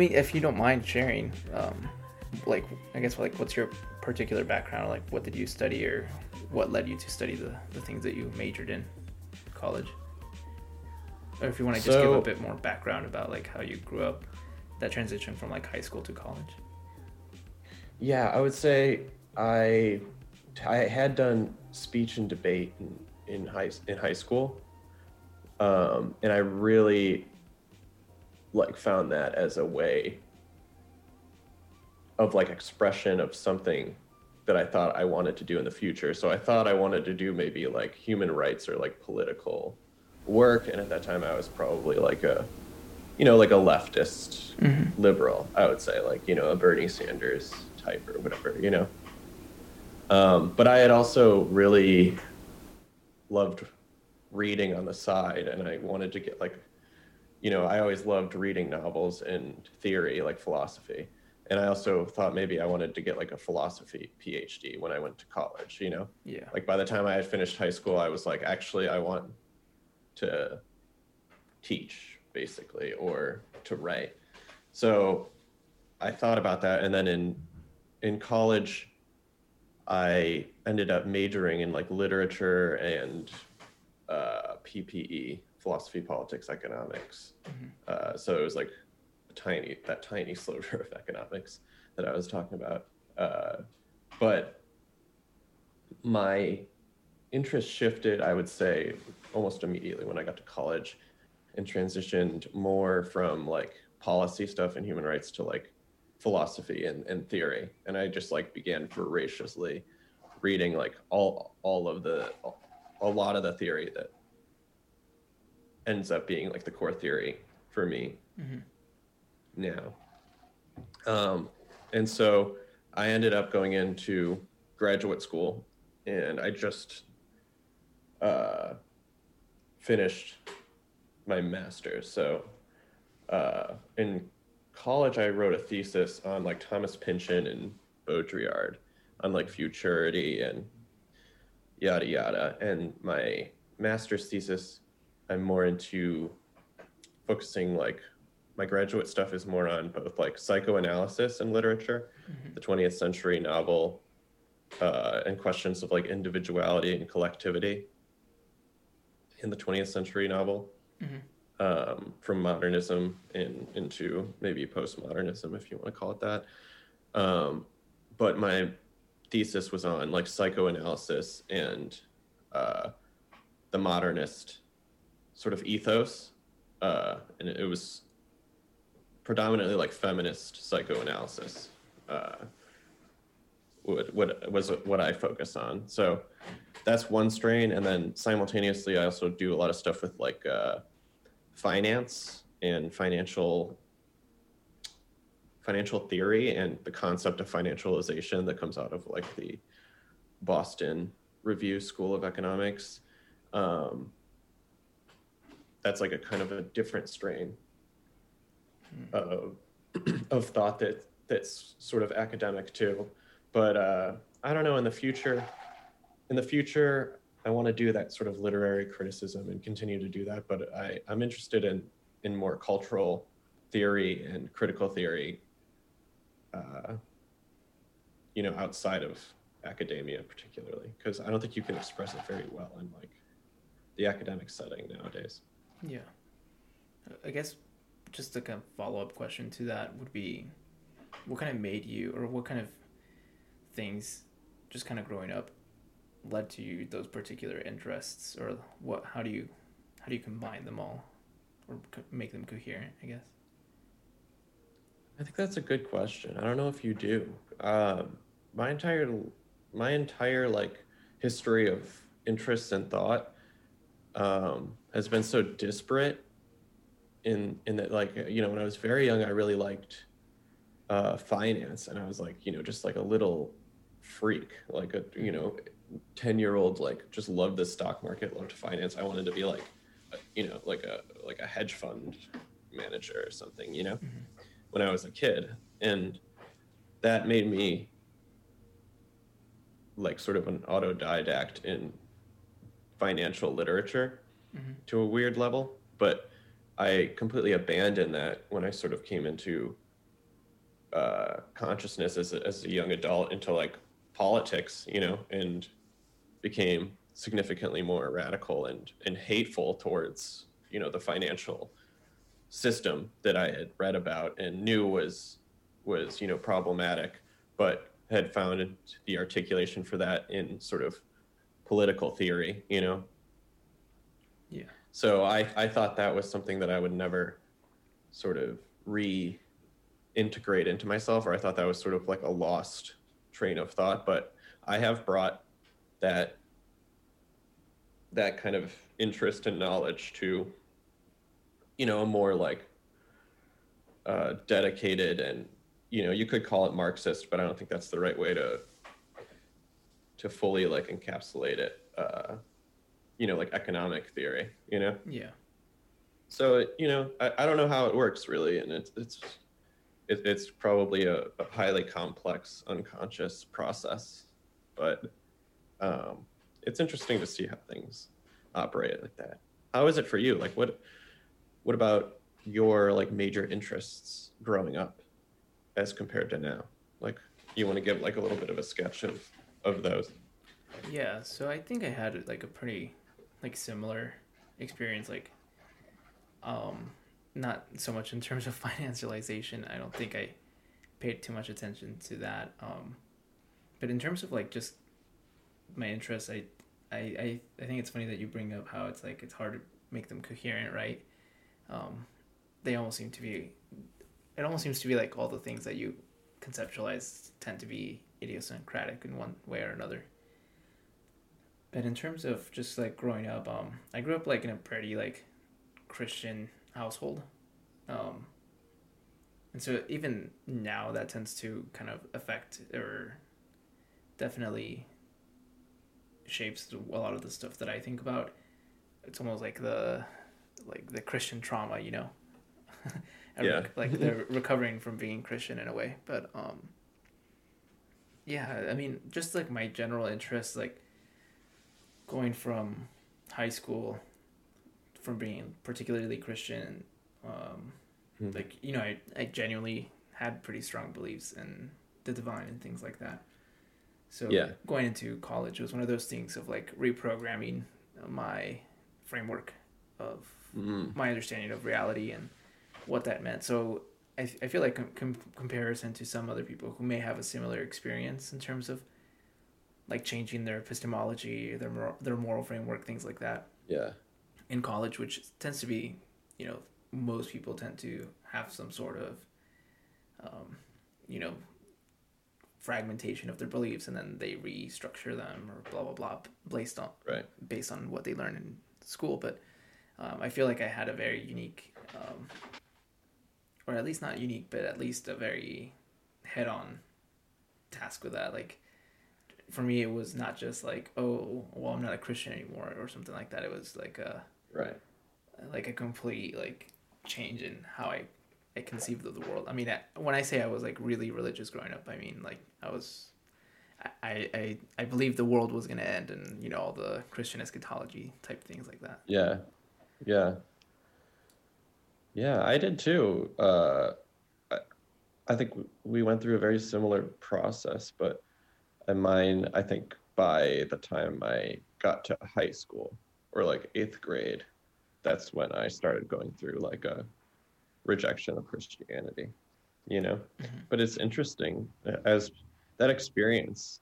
mean, if you don't mind sharing, um, like, I guess, like, what's your particular background? Like, what did you study, or what led you to study the, the things that you majored in college? Or if you want to just so, give a bit more background about like how you grew up, that transition from like high school to college. Yeah, I would say I I had done speech and debate in, in high in high school, um, and I really like found that as a way of like expression of something that I thought I wanted to do in the future. So I thought I wanted to do maybe like human rights or like political work. And at that time, I was probably like a, you know, like a leftist mm-hmm. liberal, I would say, like, you know, a Bernie Sanders type or whatever, you know. Um, but I had also really loved reading on the side and I wanted to get like you know, I always loved reading novels and theory, like philosophy. And I also thought maybe I wanted to get like a philosophy PhD when I went to college, you know? Yeah. Like by the time I had finished high school, I was like, actually, I want to teach basically or to write. So I thought about that. And then in, in college, I ended up majoring in like literature and uh, PPE, philosophy, politics, economics. Mm-hmm. Uh, so it was like tiny, that tiny sliver of economics that I was talking about. Uh, but my interest shifted, I would say, almost immediately when I got to college and transitioned more from like policy stuff and human rights to like philosophy and, and theory. And I just like began voraciously reading like all all of the a lot of the theory that ends up being like the core theory for me mm-hmm. Now. Um, and so I ended up going into graduate school and I just uh, finished my master's. So uh, in college, I wrote a thesis on like Thomas Pynchon and Baudrillard on like futurity and yada yada. And my master's thesis I'm more into focusing like my graduate stuff is more on both like psychoanalysis and literature, mm-hmm. the 20th century novel, uh, and questions of like individuality and collectivity in the 20th century novel, mm-hmm. um, from modernism in, into maybe postmodernism, if you want to call it that. Um, but my thesis was on like psychoanalysis and uh, the modernist sort of ethos, uh, and it was predominantly like feminist psychoanalysis. Uh, what, what was what I focus on. So that's one strain, and then simultaneously, I also do a lot of stuff with like uh, finance and financial financial theory and the concept of financialization that comes out of like the Boston Review School of Economics. Um, that's like a kind of a different strain. Of of thought that that's sort of academic too. But uh, I don't know. In the future, in the future, I want to do that sort of literary criticism and continue to do that. But I I'm interested in in more cultural theory and critical theory. Uh, you know, outside of academia, particularly, because I don't think you can express it very well in like the academic setting nowadays. Yeah. I guess just a kind of follow up question to that would be what kind of made you, or what kind of things just kind of growing up led to you those particular interests, or what, how do you, how do you combine them all or co- make them coherent, I guess? I think that's a good question. I don't know if you do. Um, my entire, my entire like history of interests and thought um, has been so disparate in in that like you know when I was very young I really liked uh, finance and I was like you know just like a little freak like a you know 10 year old like just loved the stock market loved finance i wanted to be like you know like a like a hedge fund manager or something you know Mhm. when i was a kid and that made me like sort of an autodidact in financial literature Mhm. to a weird level but i completely abandoned that when i sort of came into uh, consciousness as a, as a young adult into like politics, you know, and became significantly more radical and, and hateful towards, you know, the financial system that I had read about and knew was, was, you know, problematic, but had found the articulation for that in sort of political theory, you know? So I, I thought that was something that I would never sort of re integrate into myself, or I thought that was sort of like a lost train of thought. But I have brought that that kind of interest and knowledge to, you know, a more like uh, dedicated and you know you could call it Marxist, but I don't think that's the right way to to fully like encapsulate it. Uh, you know, like economic theory. You know Yeah. so you know I, I don't know how it works really and it's it's it, it's probably a, a highly complex unconscious process but um, it's interesting to see how things operate like that how is it for you like what what about your like major interests growing up as compared to now like you want to give like a little bit of a sketch of of those Yeah, so I think I had like a pretty like similar experience like um not so much in terms of financialization. I don't think I paid too much attention to that. Um but in terms of like just my interests, I I I, I think it's funny that you bring up how it's like it's hard to make them coherent, right? Um they almost seem to be it almost seems to be like all the things that you conceptualize tend to be idiosyncratic in one way or another. But in terms of just like growing up, um, I grew up like in a pretty like Christian household, um, and so even now that tends to kind of affect or definitely shapes a lot of the stuff that I think about. It's almost like the like the Christian trauma, you know. Yeah. like they're recovering from being Christian in a way, but um. Yeah, I mean, just like my general interest, like going from high school, from being particularly Christian, um, Mhm. like you know, I I genuinely had pretty strong beliefs in the divine and things like that. So Yeah. going into college was one of those things of like reprogramming my framework of mm my understanding of reality and what that meant. So I, I feel like com- com- comparison to some other people who may have a similar experience in terms of like changing their epistemology, their mor- their moral framework, things like that yeah in college, which tends to be, you know, most people tend to have some sort of, um, you know, fragmentation of their beliefs, and then they restructure them or blah blah blah based on right based on what they learn in school. But um, I feel like I had a very unique, um, or at least not unique, but at least a very head-on task with that. Like for me, it was not just like, oh, well, I'm not a Christian anymore or something like that. It was like a right like a complete like change in how I I conceived of the world. I mean, I, when I say I was like really religious growing up, I mean like I was. I, I, I believed the world was gonna end and you know all the Christian eschatology type things like that. Yeah, yeah, yeah. I did too. Uh, I, I think we went through a very similar process, but and mine, I think by the time I got to high school or like eighth grade, that's when I started going through like a rejection of Christianity. You know, Mhm. but it's interesting uh, as that experience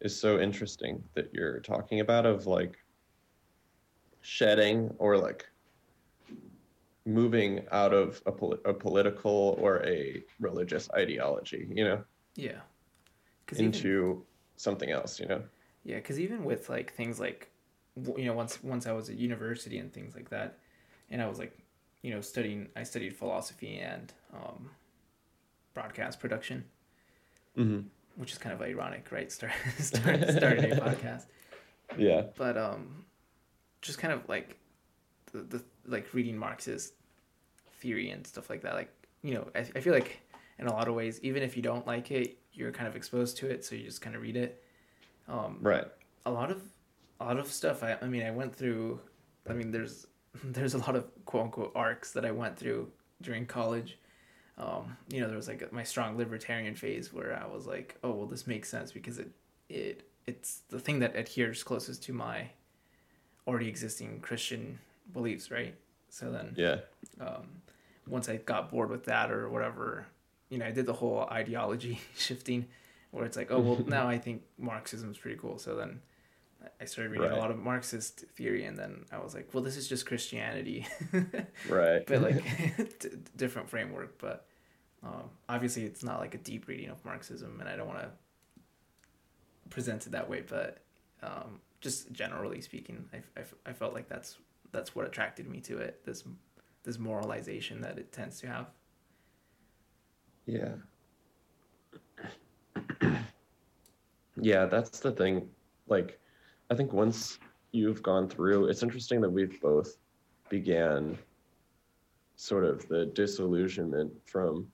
is so interesting that you're talking about of like shedding or like moving out of a, poli- a political or a religious ideology you know Yeah. Cause even, into something else you know yeah, because even with like things like, you know, once once I was at university and things like that, and I was like, you know, studying. I studied philosophy and um, broadcast production. mm-hmm. which is kind of ironic, right? Start, start starting a podcast. Yeah. But um, just kind of like the, the like reading Marxist theory and stuff like that. Like you know, I, I feel like in a lot of ways, even if you don't like it, you're kind of exposed to it, so you just kind of read it. Um, Right. a lot of a lot of stuff I, I mean I went through I mean there's there's a lot of quote unquote arcs that I went through during college. Um, you know, there was like my strong libertarian phase where I was like, oh well this makes sense because it it it's the thing that adheres closest to my already existing Christian beliefs, right? So then Yeah. um, once I got bored with that or whatever, you know, I did the whole ideology shifting where it's like, oh, well, now I think Marxism is pretty cool. So then I started reading Right. a lot of Marxist theory and then I was like, well, this is just Christianity, Right. but like d- different framework. But um, obviously, it's not like a deep reading of Marxism and I don't want to present it that way, but um, just generally speaking, I, I, I felt like that's that's what attracted me to it. This this moralization that it tends to have. Yeah. yeah, that's the thing. Like, I think once you've gone through, it's interesting that we've both began sort of the disillusionment from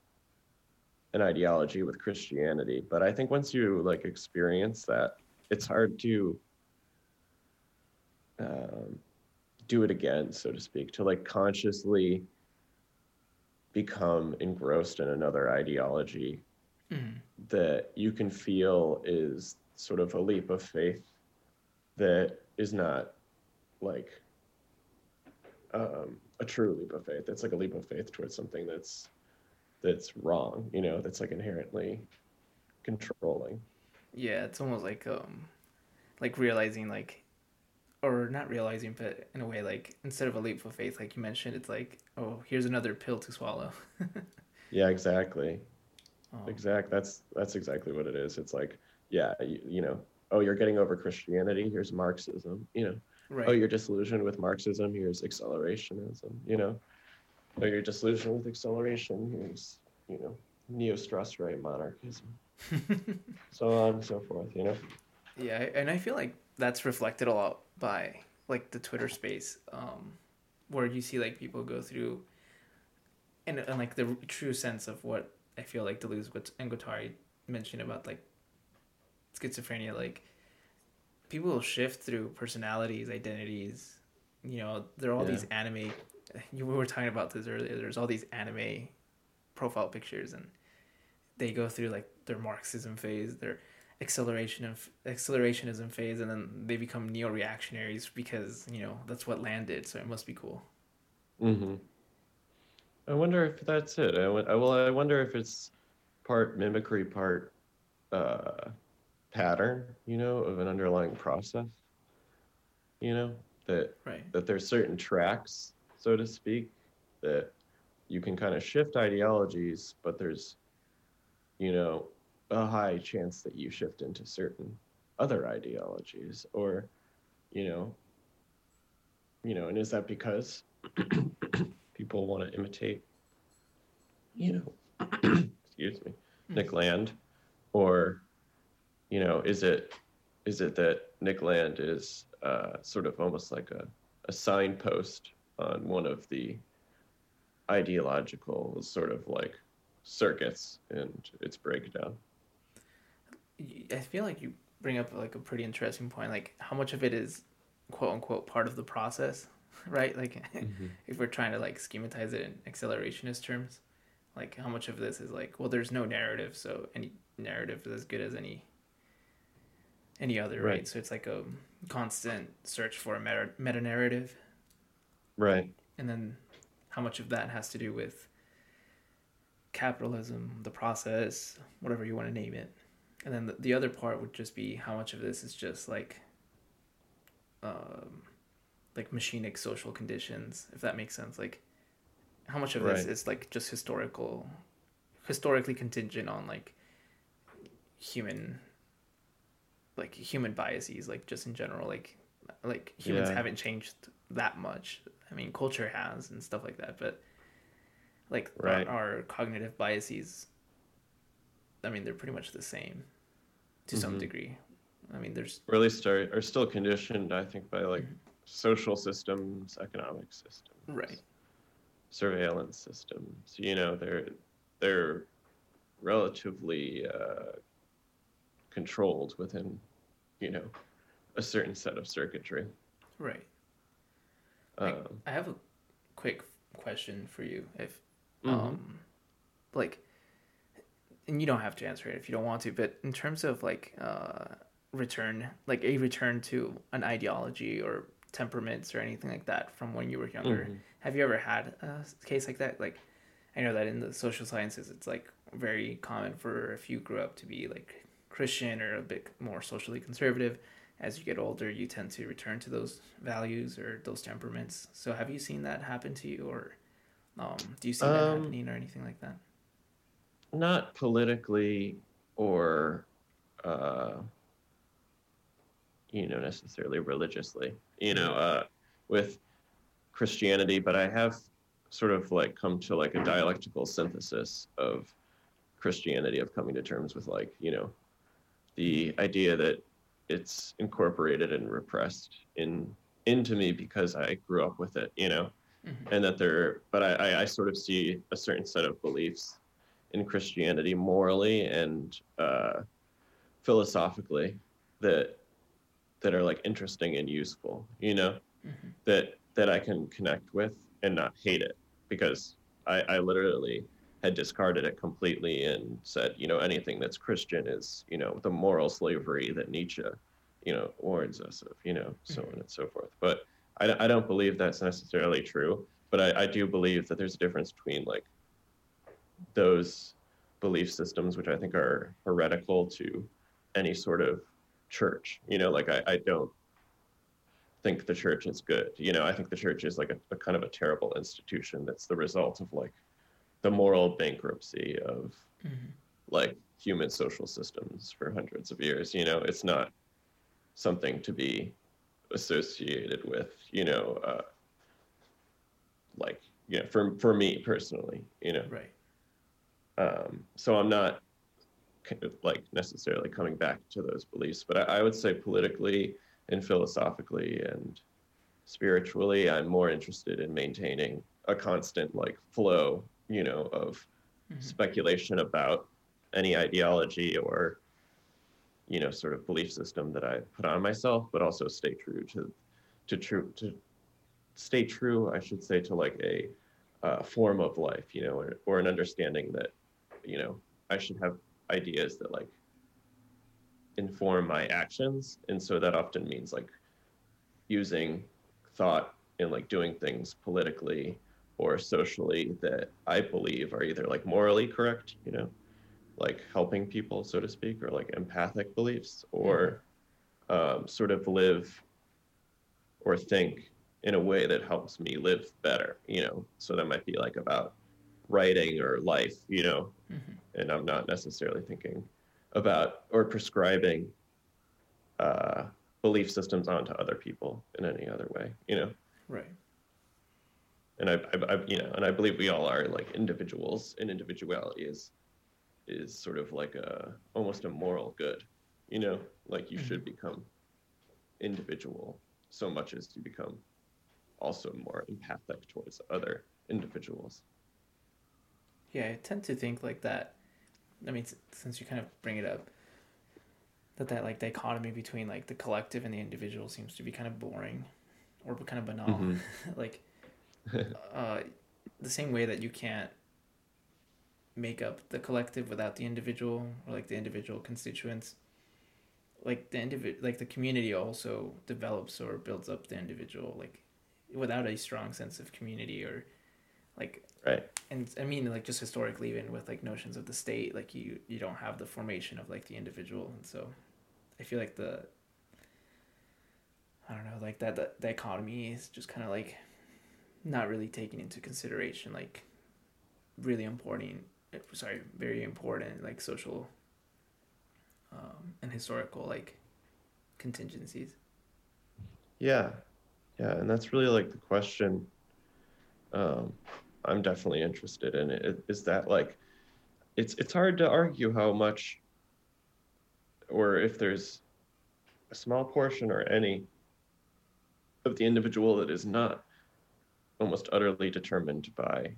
an ideology with Christianity. But I think once you like experience that, it's hard to um, do it again, so to speak, to like consciously become engrossed in another ideology Mm. that you can feel is sort of a leap of faith that is not like um, a true leap of faith. It's like a leap of faith towards something that's that's wrong, you know, that's like inherently controlling. Yeah, it's almost like um, like realizing like, or not realizing, but in a way like instead of a leap of faith, like you mentioned, it's like oh here's another pill to swallow. Yeah, exactly. Um, Exact. That's that's exactly what it is. It's like, yeah, you, you know, oh, you're getting over Christianity. Here's Marxism. You know, right. oh, you're disillusioned with Marxism. Here's accelerationism. You know, oh, you're disillusioned with acceleration. Here's you know, neo-stress right monarchism. so on and so forth. You know. Yeah, and I feel like that's reflected a lot by like the Twitter space, um, where you see like people go through, and, and like the true sense of what I feel like Deleuze and Guattari mentioned about like schizophrenia, like people will shift through personalities, identities. You know, there are all Yeah. these anime. You were talking about this earlier. There's all these anime profile pictures, and they go through like their Marxism phase, their acceleration of accelerationism phase, and then they become neo-reactionaries because you know that's what Land did. So it must be cool. Mm-hmm. I wonder if that's it. I, I well, I wonder if it's part mimicry, part uh, pattern. You know, of an underlying process. You know that Right. that there's certain tracks, so to speak, that you can kind of shift ideologies, but there's, you know, a high chance that you shift into certain other ideologies, or, you know, you know, and is that because people want to imitate, you know, excuse me, Nick Land, or, you know, is it is it that Nick Land is uh, sort of almost like a, a signpost on one of the ideological sort of like circuits and its breakdown? I feel like you bring up like a pretty interesting point. Like how much of it is quote unquote part of the process, right? Like mm-hmm. if we're trying to like schematize it in accelerationist terms, like how much of this is like, well, there's no narrative, so any narrative is as good as any any other, right? Right. So it's like a constant search for a meta meta narrative, Right. and then how much of that has to do with capitalism, the process, whatever you want to name it, and then the, the other part would just be how much of this is just like um, like machinic social conditions, if that makes sense. Like how much of this is like just historical, historically contingent on like human, like human biases, like just in general, like like humans Yeah. haven't changed that much. I mean, culture has and stuff like that, but like Right. our, our cognitive biases, I mean, they're pretty much the same. to some Mhm. degree. I mean, there's or at least are, are still conditioned, I think, by like Mhm. social systems, economic systems, Right. surveillance systems. You know, they're they're relatively uh, controlled within, you know, a certain set of circuitry. right. Um, I have a quick question for you. If, Mhm. um, like, and you don't have to answer it if you don't want to, but in terms of like, uh, return, like a return to an ideology or temperaments or anything like that from when you were younger, Mhm. have you ever had a case like that? Like, I know that in the social sciences, it's like very common for if you grew up to be like Christian or a bit more socially conservative. As you get older, you tend to return to those values or those temperaments. So, have you seen that happen to you, or um, do you see that Um, happening or anything like that? Not politically or uh, you know necessarily religiously you know uh, with christianity but i have sort of like come to like a dialectical synthesis of christianity of coming to terms with like you know the idea that it's incorporated and repressed in into me because i grew up with it you know Mhm. and that there but I, I i sort of see a certain set of beliefs in Christianity morally and uh, philosophically that that are like interesting and useful, you know, Mhm. that that I can connect with and not hate it because I, I literally had discarded it completely and said, you know, anything that's Christian is, you know, the moral slavery that Nietzsche, you know, warns us of, you know, so on and so forth. But I, I don't believe that's necessarily true. But I, I do believe that there's a difference between like those belief systems, which I think are heretical to any sort of church. You know, like I, I don't think the church is good. You know, I think the church is like a, a kind of a terrible institution that's the result of like the moral bankruptcy of Mhm. like human social systems for hundreds of years. You know, it's not something to be associated with, you know, uh, like, you know, for, for me personally, you know, Right. Um, so I'm not kind of, like necessarily coming back to those beliefs, but I, I would say politically and philosophically and spiritually, I'm more interested in maintaining a constant like flow, you know, of Mhm. speculation about any ideology or you know sort of belief system that I put on myself, but also stay true to to true to stay true, I should say, to like a uh, form of life, you know, or, or an understanding that you know I should have ideas that like inform my actions, and so that often means like using thought and like doing things politically or socially that I believe are either like morally correct, you know, like helping people, so to speak, or like empathic beliefs, or um, sort of live or think in a way that helps me live better, you know. So that might be like about writing or life, you know, Mhm. and I'm not necessarily thinking about or prescribing uh, belief systems onto other people in any other way, you know Right. and I, I, I, you know, and I believe we all are like individuals, and individuality is is sort of like a almost a moral good, you know, like you should become individual so much as you become also more empathic towards other individuals. Yeah, I tend to think like that. I mean, since you kind of bring it up, that that like dichotomy between like the collective and the individual seems to be kind of boring, or kind of banal. Mhm. like, uh, the same way that you can't make up the collective without the individual, or like the individual constituents. Like the individ, like the community also develops or builds up the individual. Like, without a strong sense of community or, like Right. and I mean like just historically even with like notions of the state like you you don't have the formation of like the individual and so I feel like the I don't know like that, the dichotomy is just kind of like not really taken into consideration like really important sorry very important like social um, and historical like contingencies Yeah, yeah, and that's really like the question. Um, I'm definitely interested in it. Is that like, it's it's hard to argue how much, or if there's a small portion or any of the individual that is not almost utterly determined by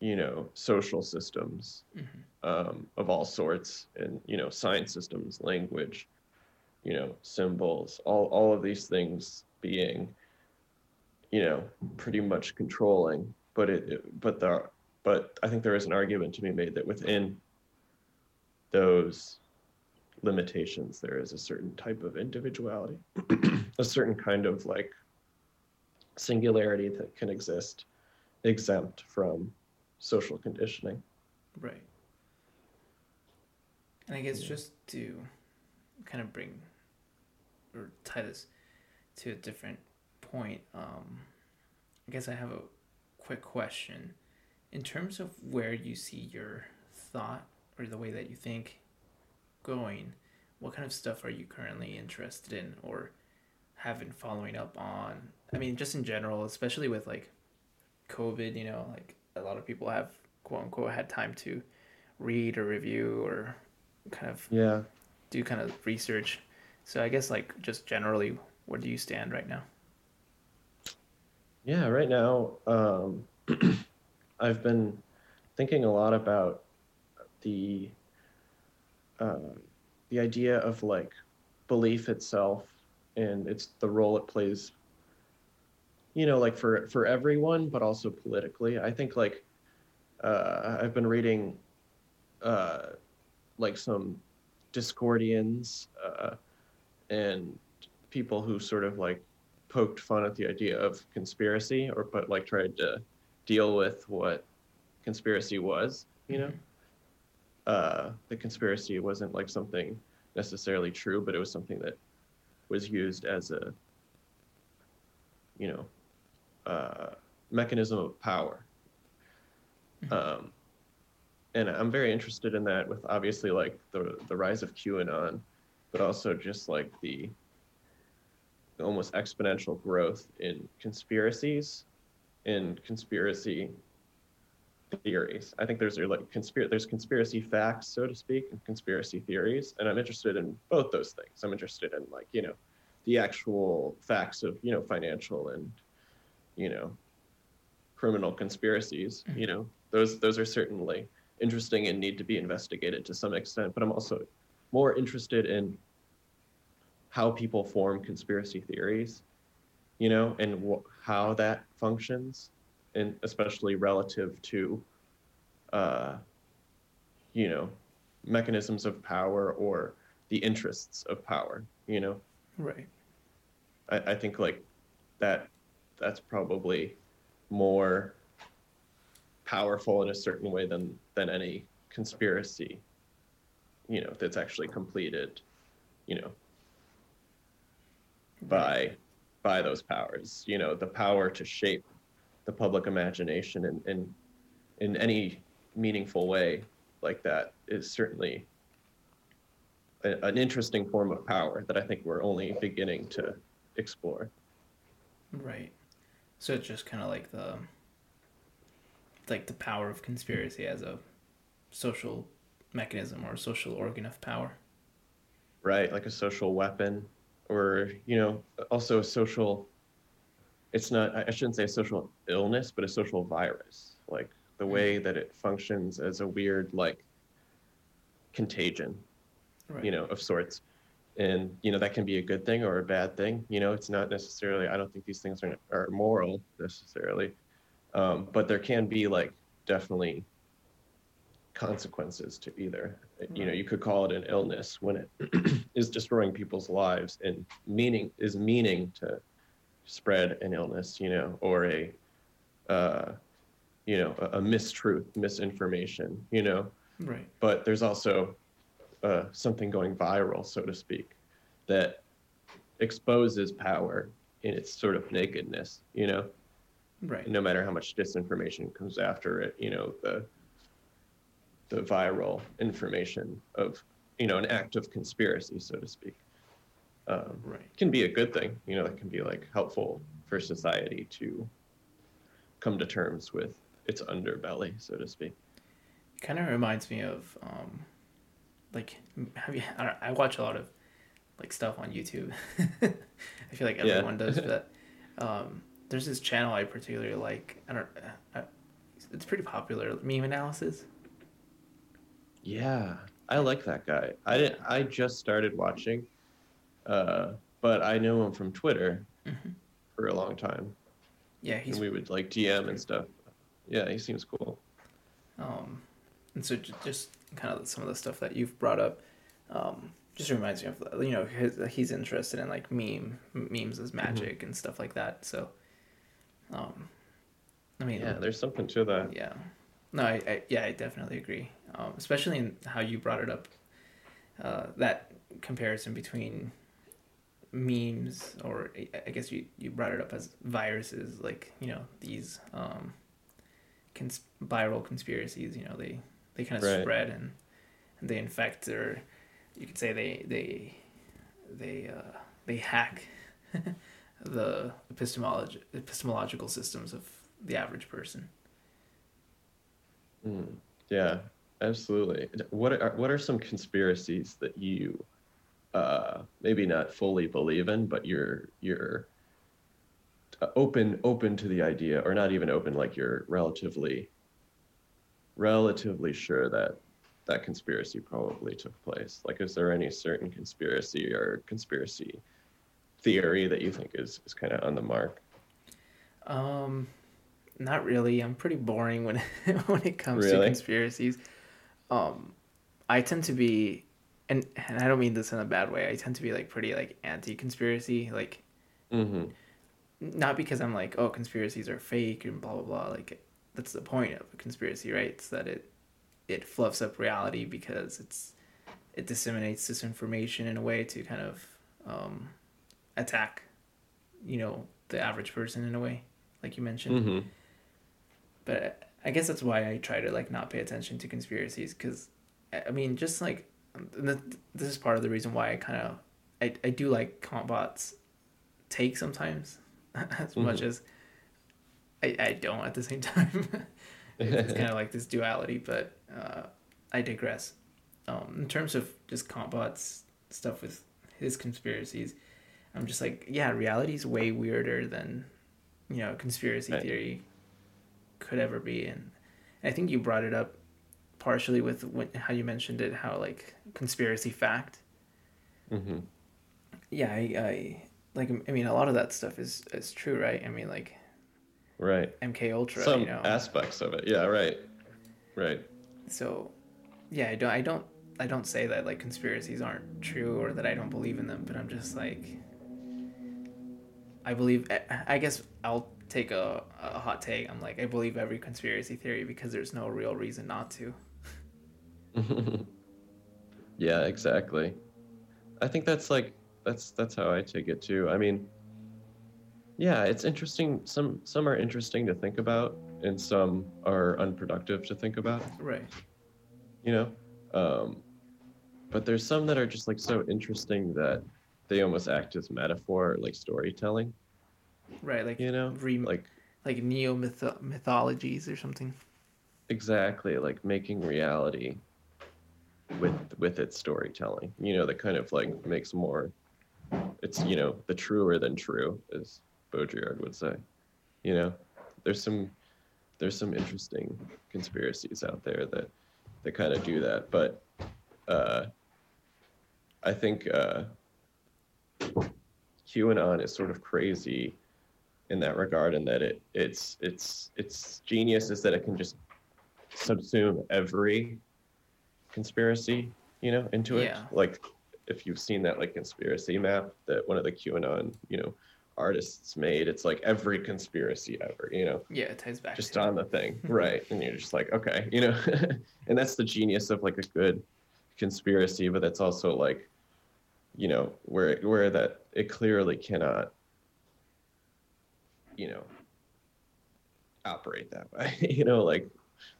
you know social systems Mm-hmm. um, of all sorts and you know science systems language you know symbols all, all of these things being you know pretty much controlling but it, but there but i think there is an argument to be made that within those limitations there is a certain type of individuality a certain kind of like singularity that can exist exempt from social conditioning Right. And I guess Yeah. just to kind of bring or tie this to a different point, um, I guess I have a quick question. In terms of where you see your thought or the way that you think going, what kind of stuff are you currently interested in or have been following up on? I mean, just in general, especially with like COVID, you know, like a lot of people have quote unquote had time to read or review or kind of yeah do kind of research. So I guess like just generally, where do you stand right now? Yeah, right now, um, I've been thinking a lot about the uh, the idea of like belief itself and it's the role it plays. You know, like for for everyone, but also politically. I think like uh, I've been reading uh, like some Discordians uh, and people who sort of like poked fun at the idea of conspiracy or but like tried to deal with what conspiracy was you know? Uh the conspiracy wasn't like something necessarily true but it was something that was used as a you know uh mechanism of power. Mhm. um and i'm very interested in that with obviously like the the rise of qanon but also just like the almost exponential growth in conspiracies and conspiracy theories. I think there's like conspiracy there's conspiracy facts, so to speak, and conspiracy theories, and I'm interested in both those things. I'm interested in like you know the actual facts of you know financial and you know criminal conspiracies. Mm-hmm. You know those those are certainly interesting and need to be investigated to some extent. But I'm also more interested in how people form conspiracy theories, you know, and wh- how that functions, and especially relative to, uh, you know, mechanisms of power or the interests of power. You know, Right. I, I think like that. That's probably more powerful in a certain way than than any conspiracy. You know, that's actually completed. You know, by by those powers you know the power to shape the public imagination in in, in any meaningful way like that is certainly a, an interesting form of power that i think we're only beginning to explore Right. So it's just kind of like the like the power of conspiracy as a social mechanism or a social organ of power. right like a social weapon or you know also a social it's not i shouldn't say a social illness but a social virus. Like the way that it functions as a weird like contagion Right. you know of sorts. And you know that can be a good thing or a bad thing. You know it's not necessarily i don't think these things are, are moral necessarily. Um, but there can be like definitely consequences to either you know you could call it an illness when it is destroying people's lives and meaning is meaning to spread an illness you know or a uh, you know a, a mistruth misinformation you know Right. but there's also uh, something going viral, so to speak, that exposes power in its sort of nakedness. You know, Right. no matter how much disinformation comes after it, you know the the viral information of you know an act of conspiracy, so to speak, um, Right. can be a good thing. You know, it can be like helpful for society to come to terms with its underbelly, so to speak. Kind of reminds me of um, like have you I, don't, I watch a lot of like stuff on youtube i feel like everyone yeah. does but um there's this channel i particularly like i don't I, it's pretty popular meme analysis yeah i like that guy. I didn't i just started watching uh but i know him from twitter mm-hmm. for a long time. Yeah he's and we would like dm and stuff. Yeah he seems cool. Um and so just kind of some of the stuff that you've brought up um, just reminds me of you know his, he's interested in like meme memes as mm-hmm. magic mm-hmm. and stuff like that so um i mean yeah there's something to that. Yeah. No i, I yeah i definitely agree um, especially in how you brought it up uh, that comparison between memes or i guess you, you brought it up as viruses like you know these um cons- viral conspiracies you know they they kind of right. spread and, and they infect or you could say they they they uh, they hack the epistemology epistemological systems of the average person. Mm, yeah, absolutely. What are what are some conspiracies that you uh, maybe not fully believe in, but you're you're uh, open open to the idea, or not even open, like you're relatively relatively sure that that conspiracy probably took place? Like, is there any certain conspiracy or conspiracy theory that you think is, is kind of on the mark? Um, not really. I'm pretty boring when when it comes really? to conspiracies. Um, I tend to be, and and I don't mean this in a bad way. I tend to be like pretty like anti-conspiracy, like. Mm-hmm. Not because I'm like, oh, conspiracies are fake and blah blah blah. Like, that's the point of a conspiracy, right? It's that it it fluffs up reality because it's it disseminates this information in a way to kind of um, attack, you know, the average person in a way, like you mentioned. Mm-hmm. But I guess that's why I try to like not pay attention to conspiracies because, I mean, just like this is part of the reason why I kind of I I do like Kantbot's take sometimes as mm-hmm. much as I, I don't at the same time. it's kind of like this duality, but uh, I digress. Um, in terms of just Kantbot's stuff with his conspiracies, I'm just like, yeah, reality is way weirder than, you know, conspiracy right. theory could ever be. And I think you brought it up partially with when, how you mentioned it, how like conspiracy fact. Mm-hmm. Yeah, I, I like. I mean, a lot of that stuff is is true, right? I mean, like right mk ultra some you know aspects of it yeah right right so yeah i don't i don't i don't say that like conspiracies aren't true or that i don't believe in them but i'm just like i believe i guess i'll take a, a hot take i'm like i believe every conspiracy theory because there's no real reason not to yeah exactly i think that's like that's that's how i take it too i mean yeah, it's interesting. Some some are interesting to think about, and some are unproductive to think about. Right. You know, um, but there's some that are just like so interesting that they almost act as metaphor, like storytelling. Right, like you know, re- like like neo mythologies or something. Exactly, like making reality with with its storytelling. You know, that kind of like makes more. It's you know the truer than true as Baudrillard would say. You know, there's some there's some interesting conspiracies out there that that kind of do that, but uh, I think uh, QAnon is sort of crazy in that regard, and that it it's it's its genius is that it can just subsume every conspiracy, you know, into it. Yeah. Like if you've seen that like conspiracy map that one of the QAnon, you know, artists made. It's like every conspiracy ever, you know. Yeah, it ties back. Just on the thing, right? And you're just like, okay, you know, and that's the genius of like a good conspiracy, but that's also like, you know, where where that it clearly cannot, you know, operate that way. you know, like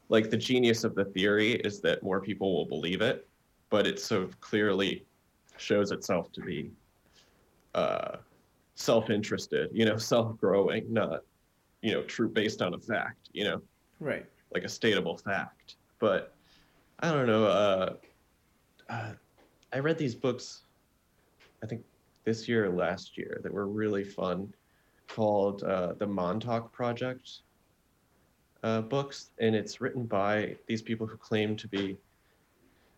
like the genius of the theory is that more people will believe it, but it so clearly shows itself to be uh self-interested, you know, self-growing, not, you know, true based on a fact, you know, right, like a stateable fact. But I don't know. Uh, uh, I read these books, I think this year or last year, that were really fun, called uh, the Montauk Project uh, books, and it's written by these people who claim to be.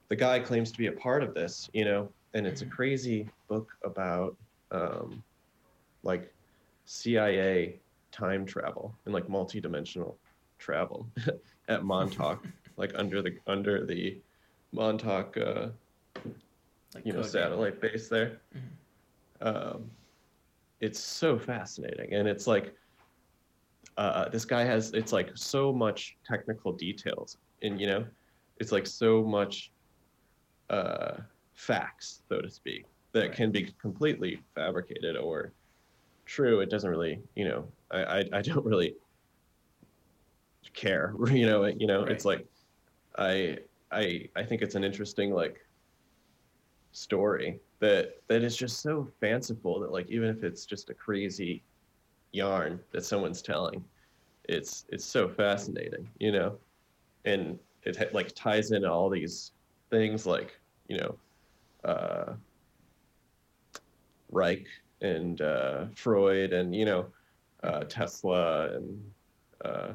The guy claims to be a part of this, you know, and it's a Mhm. crazy book about um, like CIA time travel and like multi-dimensional travel at Montauk, like under the under the Montauk, uh, Like you know, satellite base there. Mhm. Um, it's so fascinating, and it's like uh, this guy has it's like so much technical details, and you know, it's like so much uh, facts, so to speak, that Right. can be completely fabricated or true. It doesn't really, you know, I I, I don't really care, you know, you know, it's like I I I think it's an interesting like story that that is just so fanciful that like even if it's just a crazy yarn that someone's telling, it's it's so fascinating, you know, and it like ties into all these things like you know, uh, Reich and uh, Freud and you know, uh, Tesla and uh,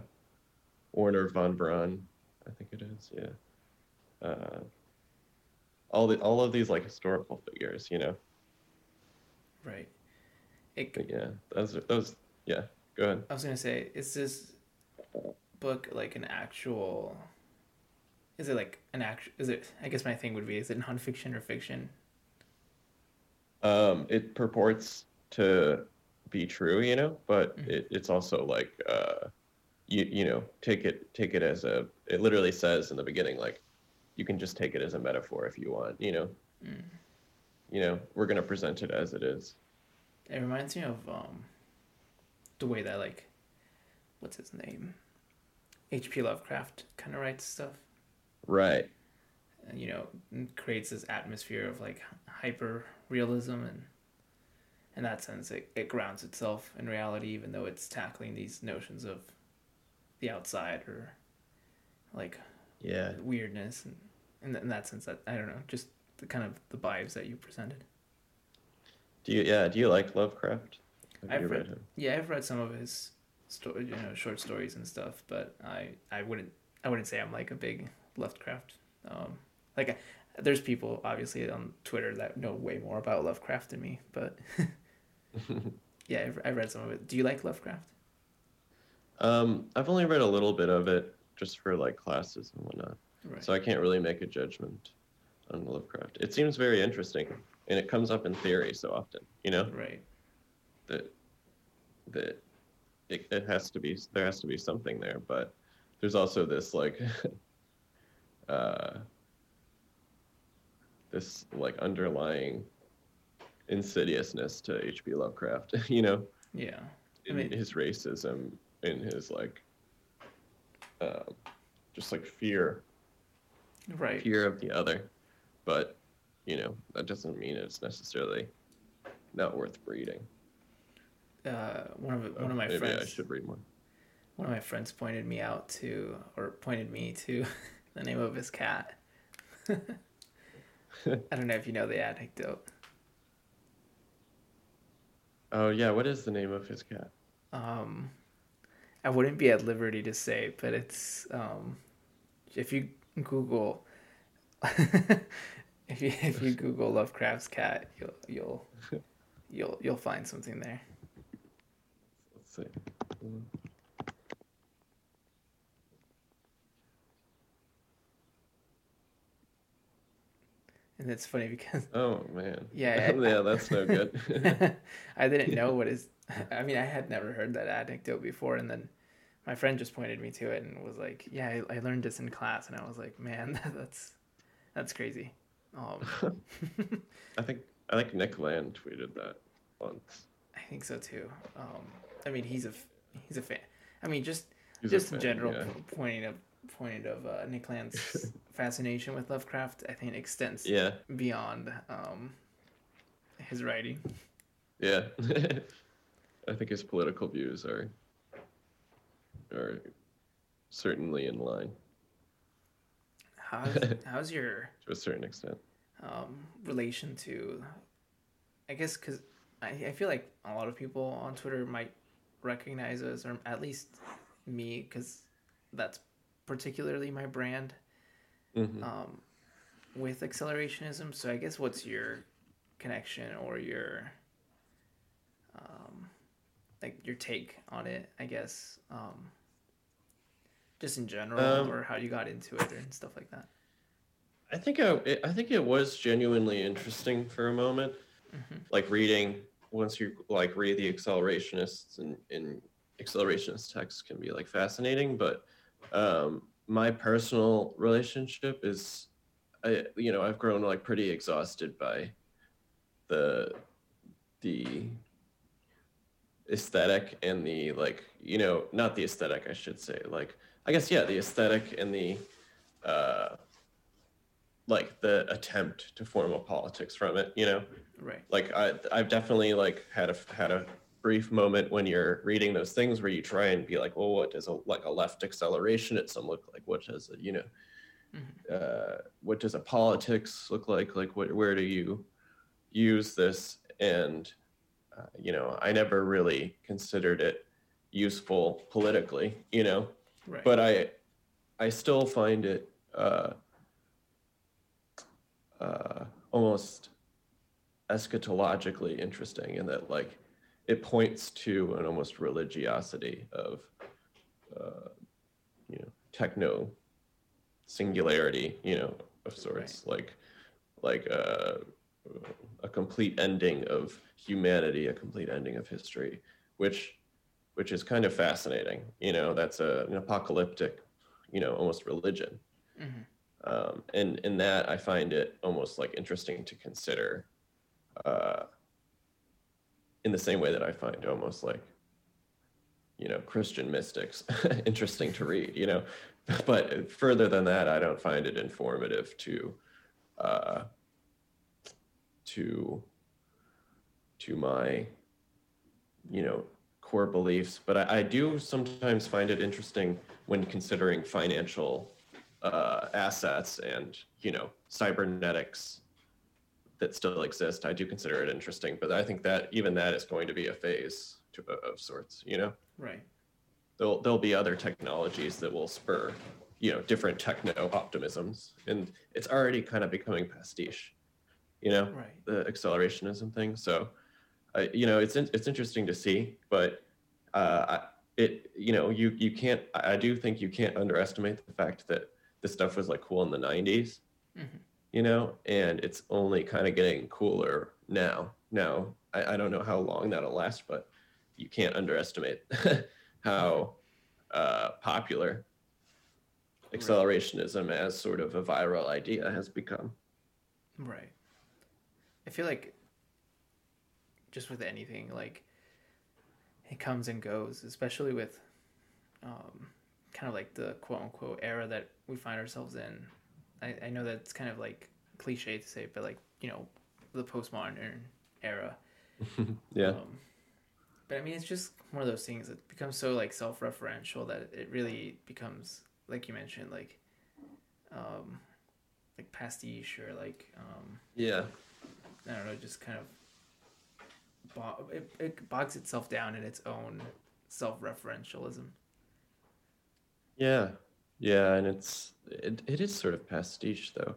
Wernher von Braun, I think it is, yeah. Uh, all the all of these like historical figures, you know. Right. It, But yeah, those those. Yeah, go ahead. I was gonna say, is this book like an actual? Is it like an act? Is it? I guess my thing would be: is it nonfiction or fiction? Um, it purports to be true, you know, but Mhm. it, it's also like uh, you you know take it take it as a. It literally says in the beginning like, you can just take it as a metaphor if you want, you know. Mm. You know, we're gonna present it as it is. It reminds me of um, the way that like, what's his name? H.P. Lovecraft kind of writes stuff. Right. and, you know creates this atmosphere of like hyper realism and in that sense it, it grounds itself in reality even though it's tackling these notions of the outside or like Yeah. weirdness and in, th- in that sense that i don't know just the kind of the vibes that you presented Do you yeah? Do you like Lovecraft? Have I've you read- read him? yeah i've read some of his story you know short stories and stuff but i i wouldn't i wouldn't say i'm like a big lovecraft um like there's people obviously on twitter that know way more about lovecraft than me but yeah I've, I've read some of it do you like lovecraft um, I've only read a little bit of it just for like classes and whatnot. Right So I can't really make a judgment on Lovecraft. It seems very interesting, and it comes up in theory so often. You know right that that it, it has to be there has to be something there, but there's also this like uh, this like underlying insidiousness to H.P. Lovecraft. you know, yeah I in mean- his racism, in his like uh, just like fear right fear of the other, but you know that doesn't mean it's necessarily not worth reading. uh, one of one of my Maybe friends I should read more. one of my friends pointed me out to or pointed me to the name of his cat i don't know if you know the anecdote Oh yeah, what is the name of his cat? um i wouldn't be at liberty to say but it's um if you google if you if you google lovecraft's cat you'll you'll you'll you'll find something there Let's see. and it's funny because Oh man. Yeah, yeah, that's no good. I didn't know what is. I mean, I had never heard that anecdote before, and then my friend just pointed me to it and was like, "Yeah, I, I learned this in class," and I was like, "Man, that's that's crazy." Um, I think I think Nick Land tweeted that once. I think so too. Um, I mean, he's a he's a fan. I mean, just He's just in fan, general, yeah. p- pointing of pointing of uh, Nick Land's fascination with Lovecraft, I think extends Yeah, beyond um, his writing. yeah. I think his political views are are certainly in line How's how's your to a certain extent. um, relation to, I guess, because I, I feel like a lot of people on Twitter might recognize us, or at least me, because that's particularly my brand Mhm. um, with accelerationism. So I guess what's your connection or your like your take on it? I guess um, just in general, Um, or how you got into it and stuff like that. I think I, I think it was genuinely interesting for a moment, Mhm. like reading once you like read the accelerationists and in accelerationist texts can be like fascinating, but um, my personal relationship is, I you know I've grown like pretty exhausted by the the aesthetic and the like you know not the aesthetic I should say like I guess yeah the aesthetic and the uh, like the attempt to form a politics from it you know Right. like I, I've definitely like had a had a brief moment when you're reading those things where you try and be like, well, what does a like a left accelerationism look like? What does a you know, uh, what does a politics look like? Like what where do you use this? And uh, you know, I never really considered it useful politically, you know, Right. but I I still find it uh, uh, almost eschatologically interesting in that like it points to an almost religiosity of uh, you know techno singularity you know of sorts. Like like uh, a complete ending of humanity a complete ending of history which which is kind of fascinating. You know that's a, an apocalyptic you know almost religion. Mhm. um, and in that i find it almost like interesting to consider uh, in the same way that i find almost like you know christian mystics interesting to read you know? But further than that i don't find it informative to uh, to to my you know core beliefs but I, I do sometimes find it interesting when considering financial uh, assets and you know cybernetics that still exist. I do consider it interesting but i think that even that is going to be a phase to, of sorts you know? Right. there'll there'll be other technologies that will spur you know different techno optimisms and it's already kind of becoming pastiche you know Right. the accelerationism thing so uh, you know it's in, it's interesting to see but uh, it you know you you can't I do think you can't underestimate the fact that this stuff was like cool in the 90s Mhm. you know and it's only kind of getting cooler now now I, I don't know how long that'll last but you can't underestimate how uh, popular Right. accelerationism as sort of a viral idea has become Right. I feel like just with anything, like it comes and goes, especially with um, kind of like the quote unquote era that we find ourselves in. I, I know that's kind of like cliche to say, but like, you know, the postmodern era. yeah Um, but I mean, it's just one of those things that becomes so like self-referential that it really becomes, like you mentioned, like, um, like pastiche or like, um, yeah I don't know, just kind of, bo- it, it bogs itself down in its own self-referentialism. Yeah, yeah, and it's it, it is sort of pastiche though.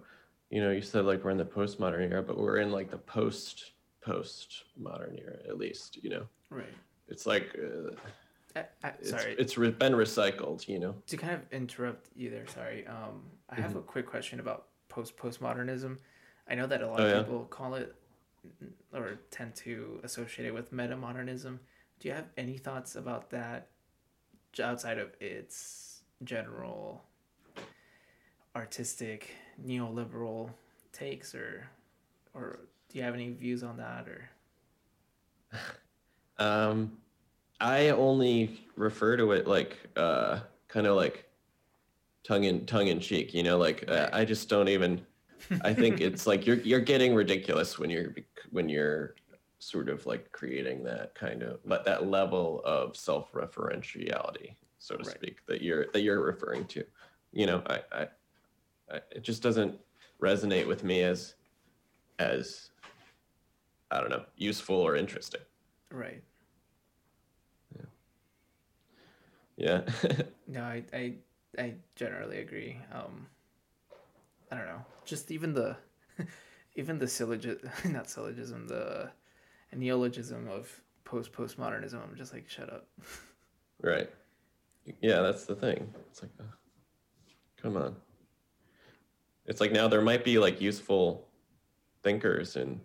You know, you said like we're in the postmodern era, but we're in like the post postmodern era at least. You know, Right. it's like uh, I, I, sorry, it's re- been recycled. You know. to kind of interrupt you there, sorry. Um, I have Mm-hmm. a quick question about post postmodernism. I know that a lot Oh, of yeah? people call it or tend to associate it with meta modernism. Do you have any thoughts about that outside of its general artistic neoliberal takes or or do you have any views on that or Um, I only refer to it like uh, kind of like tongue in tongue in cheek. You know, like uh, I just don't even. I think it's like you're you're getting ridiculous when you're when you're sort of like creating that kind of let that level of self-referentiality, so to Right. speak, that you're that you're referring to. You know, I, I, I it just doesn't resonate with me as as I don't know, useful or interesting. Right. Yeah. yeah. No, I, I, I generally agree. Um, I don't know. Just even the, even the syllogism, not syllogism, the neologism of post postmodernism. I'm just like, shut up. right. Yeah, that's the thing. It's like, come on. It's like now there might be like useful thinkers and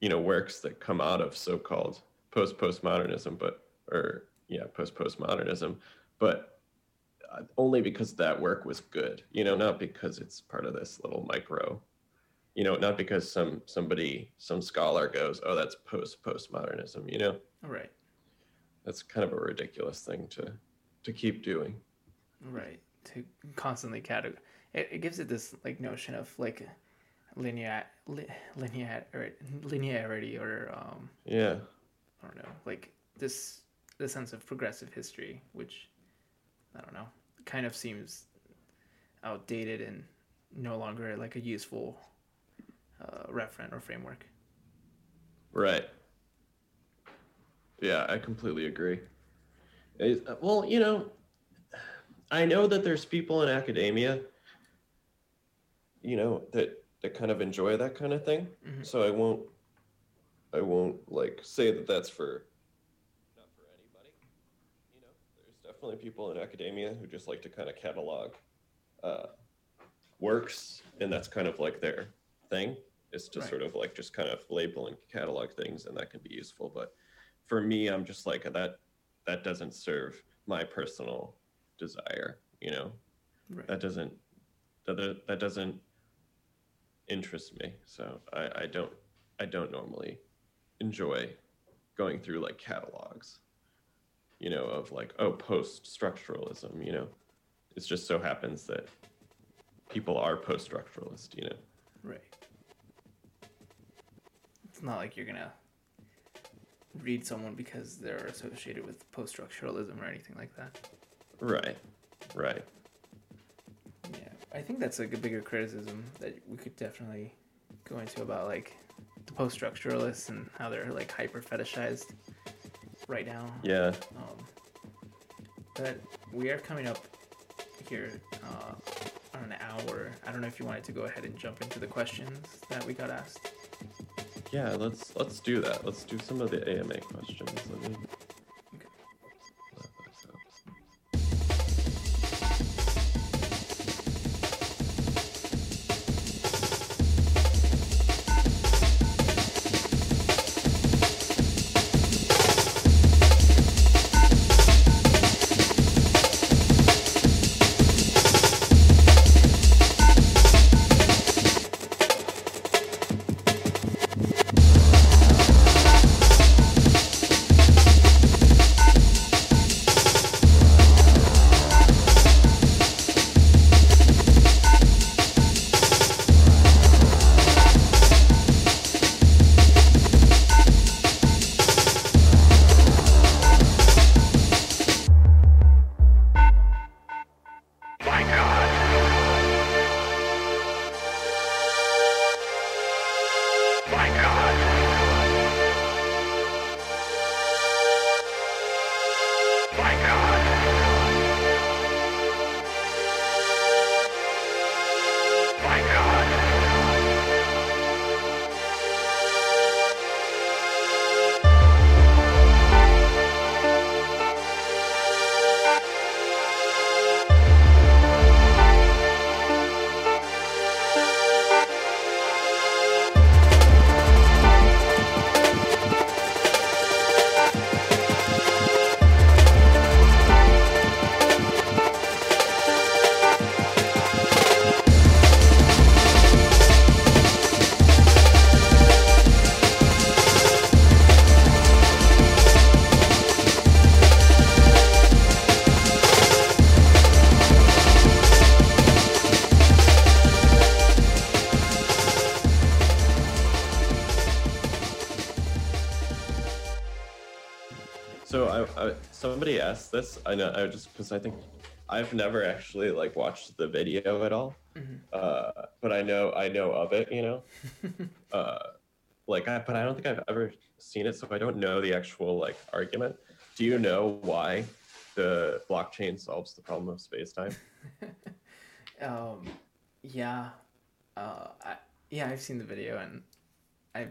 you know works that come out of so-called post postmodernism, but or yeah, post postmodernism, but only because that work was good. You know, not because it's part of this little micro. You know, not because some somebody some scholar goes, oh, that's post postmodernism. You know, Right. that's kind of a ridiculous thing to to keep doing. Right. To constantly categorize. It, it gives it this like notion of like linear, li, linear, or linearity or um, Yeah, I don't know, like this the sense of progressive history, which I don't know, kind of seems outdated and no longer like a useful uh, referent or framework. right. Yeah, I completely agree. It- well, you know, I know that there's people in academia, you know, that that kind of enjoy that kind of thing. Mhm. So I won't, I won't like say that that's for not for anybody. You know, there's definitely people in academia who just like to kind of catalog uh, works, and that's kind of like their thing is to Right. sort of like just kind of label and catalog things, and that can be useful. But for me, I'm just like that. That doesn't serve my personal desire. You know, Right. that doesn't that, that that doesn't interest me so I, I don't i don't normally enjoy going through like catalogs you know of like oh post structuralism you know it just so happens that people are post structuralist you know Right. It's not like you're gonna read someone because they're associated with post structuralism or anything like that. right right Yeah, I think that's like a bigger criticism that we could definitely go into about like the post structuralists and how they're like hyper fetishized right now. yeah Um, but we are coming up here uh, on an hour. I don't know if you wanted to go ahead and jump into the questions that we got asked. yeah let's let's do that let's do some of the ama questions let me somebody asked this. I know I just because I think I've never actually like watched the video at all, Mhm. uh, but I know I know of it. You know, uh, like I, but I don't think I've ever seen it, so I don't know the actual like argument. Do you know why the blockchain solves the problem of space time? um, yeah, uh, I, yeah, I've seen the video and I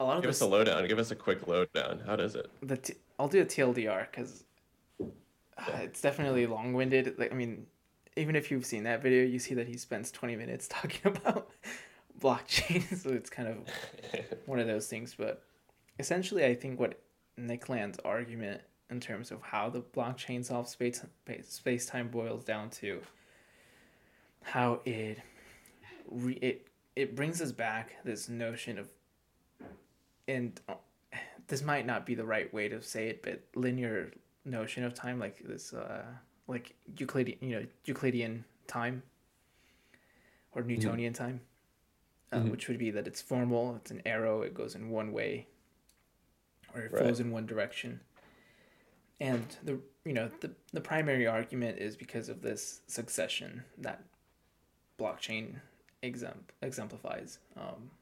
a lot of Give us a lowdown. Give us a quick lowdown. How does it? the t- I'll do a TLDR because it's definitely long-winded. Like I mean, even if you've seen that video, you see that he spends twenty minutes talking about blockchain. so it's kind of one of those things. But essentially, I think what Nick Land's argument in terms of how the blockchain solves space space time boils down to how it re- it it brings us back this notion of and uh, this might not be the right way to say it, but linear notion of time, like this, uh, like Euclidean, you know, Euclidean time or Newtonian time, uh, Mhm. which would be that it's formal, it's an arrow, it goes in one way, or it Right. flows in one direction. And the you know the the primary argument is because of this succession that blockchain exempl- exemplifies. Um,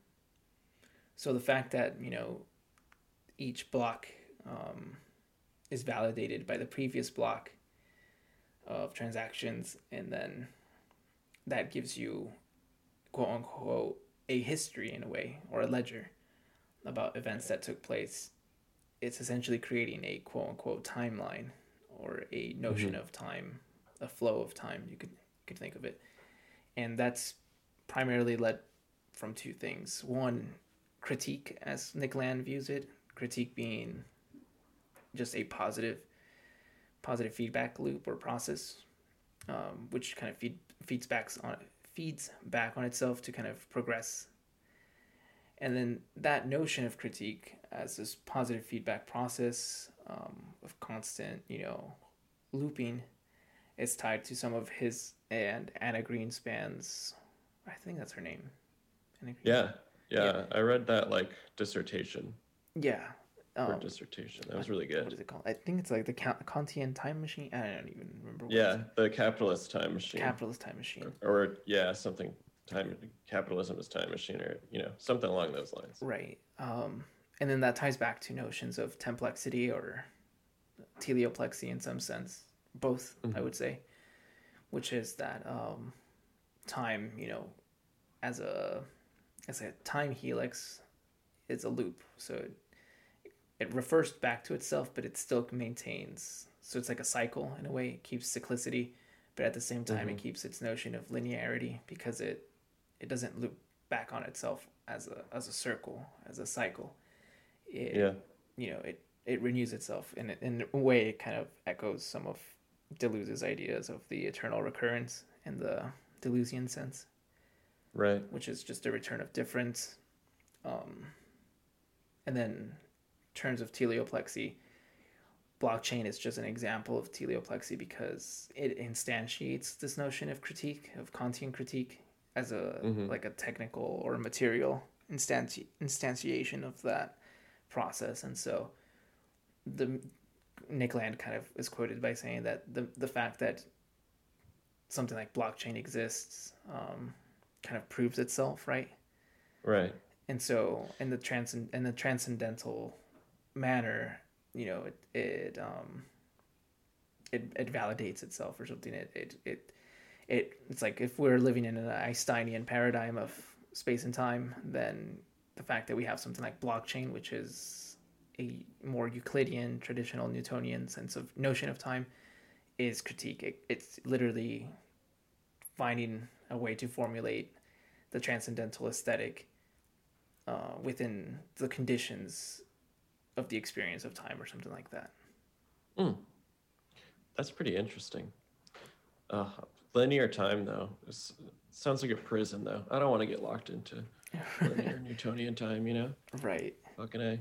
so the fact that you know each block um, is validated by the previous block of transactions, and then that gives you quote unquote a history in a way or a ledger about events that took place. It's essentially creating a quote unquote timeline or a notion of time, a flow of time. You could could think of it, and that's primarily led from two things. One, critique, as Nick Land views it. Critique being just a positive, positive feedback loop or process, um, which kind of feed, feeds back on feeds back on itself to kind of progress. And then that notion of critique as this positive feedback process um, of constant, you know, looping, is tied to some of his and Anna Greenspan's. I think that's her name. Anna Yeah, yeah. Yeah. I read that like dissertation Yeah. or Um, dissertation. That was really good. is it called? I think it's like the Ka- Kantian time machine. I don't even remember. What Yeah, the capitalist time machine. capitalist time machine. or yeah, something time capitalism is time machine or you know, something along those lines. Right. Um, and then that ties back to notions of templexity or teleoplexy in some sense, both I Mhm. would say, which is that um, time, you know, as a as a time helix, is a loop. So it, it refers back to itself, but it still maintains. So it's like a cycle in a way. It keeps cyclicity, but at the same time, it Mhm. keeps its notion of linearity because it it doesn't loop back on itself as a as a circle as a cycle. It, Yeah. You know, it it renews itself in a- in a way. It kind of echoes some of Deleuze's ideas of the eternal recurrence in the Deleuzian sense Right. which is just a return of difference. Um, and then, in terms of teleoplexy, blockchain is just an example of teleoplexy because it instantiates this notion of critique, of Kantian critique, as a Mhm. like a technical or material instanti- instantiation of that process. And so, the Nick Land kind of is quoted by saying that the the fact that something like blockchain exists um, kind of proves itself, right? Right. And so, in the transcend in the transcendental manner, you know, it it um, it it validates itself or something. It it it it it's like if we're living in an Einsteinian paradigm of space and time, then the fact that we have something like blockchain, which is a more Euclidean, traditional Newtonian sense of notion of time, is critique. It, it's literally finding a way to formulate the transcendental aesthetic uh, within the conditions of the experience of time or something like that. Mm. That's pretty interesting. Uh, linear time though is, sounds like a prison though. I don't want to get locked into linear Newtonian time. You know, Right. fucking a.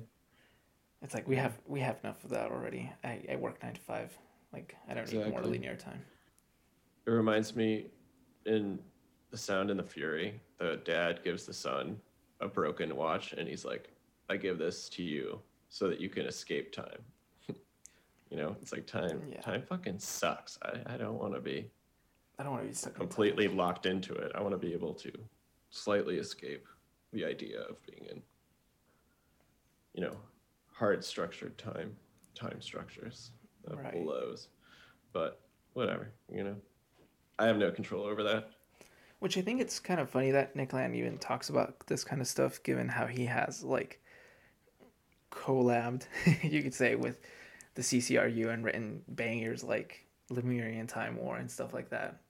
It's like we have we have enough of that already. I, I work nine to five. Like I don't need more linear time. It reminds me in The Sound and the Fury, the dad gives the son a broken watch and he's like, I give this to you so that you can escape time. You know, it's like time. Yeah. Time fucking sucks. I, I don't want to be I don't want to be stuck in completely locked into it. I want to be able to slightly escape the idea of being in, you know, hard structured time time structures that Right. blows. But whatever, you know, I have no control over that. Which I think it's kind of funny that Nick Land even talks about this kind of stuff, given how he has like collabed, you could say, with the CCRU and written bangers like Lemurian Time War and stuff like that,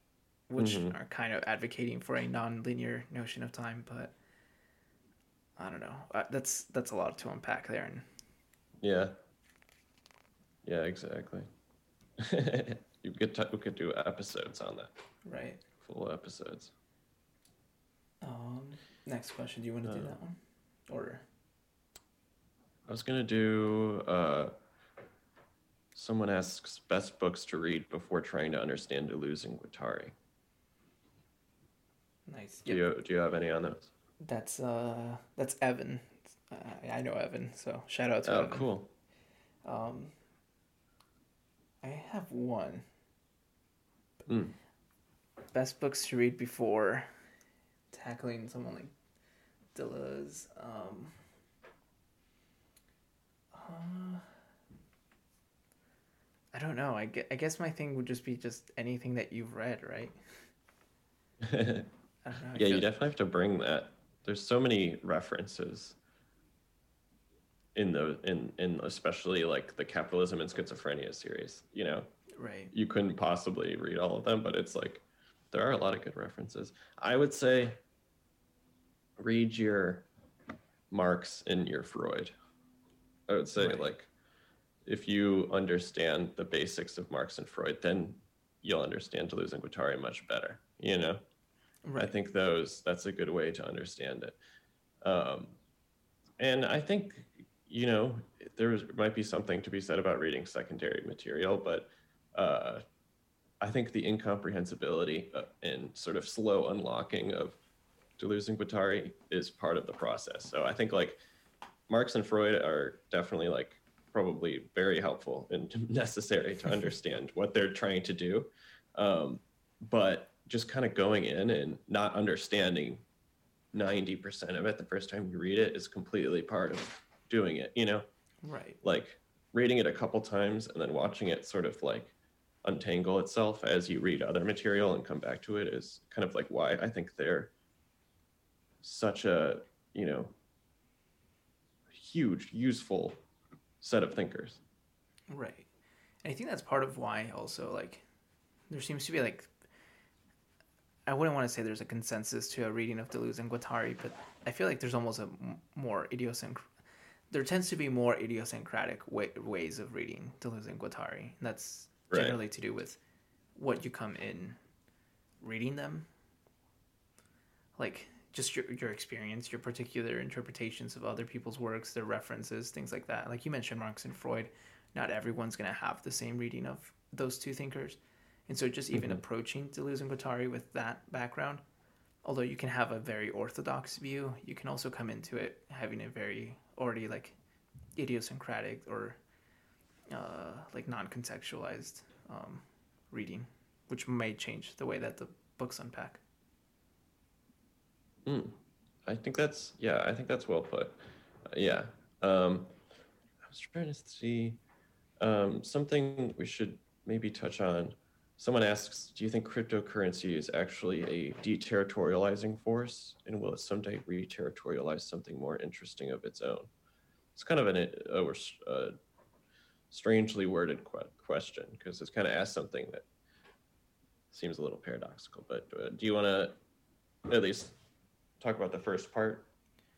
which Mhm. are kind of advocating for a non-linear notion of time. But I don't know. Uh, that's that's a lot to unpack there, and Yeah. Yeah, exactly. you could t- we could do episodes on that, right. full episodes. Um, next question. Do you want to do Uh, that one, or I was gonna do. Uh, someone asks best books to read before trying to understand Deleuze and Guattari. nice? Do you do you have any on those? That's uh, that's Evan. Uh, I know Evan, so shout out to Oh, Evan. cool. Um, I have one. Mm. Best books to read before tackling someone like Deleuze. Um, uh, I don't know. I guess, I guess my thing would just be just anything that you've read, right? Know. Yeah, you definitely have to bring that. There's so many references in the in in especially like the capitalism and schizophrenia series. You know, Right. you couldn't possibly read all of them, but it's like there are a lot of good references. I would say read your Marx and your Freud. I would say Right. like if you understand the basics of Marx and Freud, then you'll understand Deleuze and Guattari much better. You know, Right. I think those that's a good way to understand it. Um, and I think you know there might be something to be said about reading secondary material, but uh, I think the incomprehensibility uh, and sort of slow unlocking of Deleuze and Guattari is part of the process. So I think like Marx and Freud are definitely like probably very helpful and necessary to understand what they're trying to do. Um, but just kind of going in and not understanding 90% of it the first time you read it is completely part of doing it, you know? right. like reading it a couple times and then watching it sort of like untangle itself as you read other material and come back to it is kind of like why I think they're such a, you know, huge, useful set of thinkers. Right. And I think that's part of why also like there seems to be like I wouldn't want to say there's a consensus to a reading of Deleuze and Guattari, but I feel like there's almost a more idiosyncratic there tends to be more idiosyncratic way- ways of reading Deleuze and Guattari. And that's Right. generally to do with what you come in reading them. Like just your, your experience, your particular interpretations of other people's works, their references, things like that. Like you mentioned Marx and Freud, not everyone's going to have the same reading of those two thinkers. And so just even Mhm. approaching Deleuze and Guattari with that background, although you can have a very orthodox view, you can also come into it having a very already like idiosyncratic or uh, like non-contextualized um, reading, which may change the way that the books unpack. Mm. I think that's yeah. I think that's well put. Uh, yeah. Um, I was trying to see um, something we should maybe touch on. Someone asks, "Do you think cryptocurrency is actually a deterritorializing force, and will it someday re-territorialize something more interesting of its own?" It's kind of an, a, a strangely worded que- question because it's kind of asked something that seems a little paradoxical. But uh, do you want to at least talk about the first part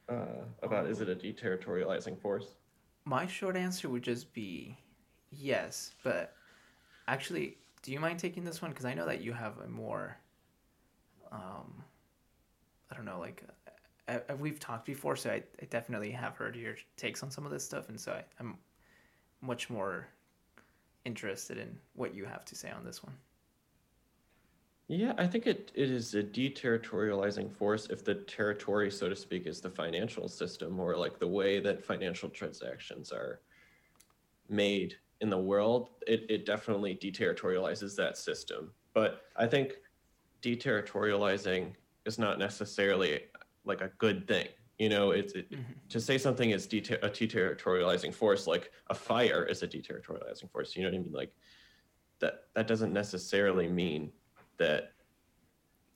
uh, about is it a deterritorializing force? My short answer would just be yes, but actually, do you mind taking this one? Because I know that you have a more, um, I don't know, like uh, uh, we've talked before, so I, I definitely have heard your takes on some of this stuff, and so I, I'm much more interested in what you have to say on this one. Yeah, I think it, it is a deterritorializing force if the territory, so to speak, is the financial system or like the way that financial transactions are made in the world, it, it definitely deterritorializes that system. But I think deterritorializing is not necessarily like a good thing. You know, it's it, Mhm. to say something is deter- a deterritorializing force, like a fire is a deterritorializing force. You know what I mean? Like that that doesn't necessarily mean that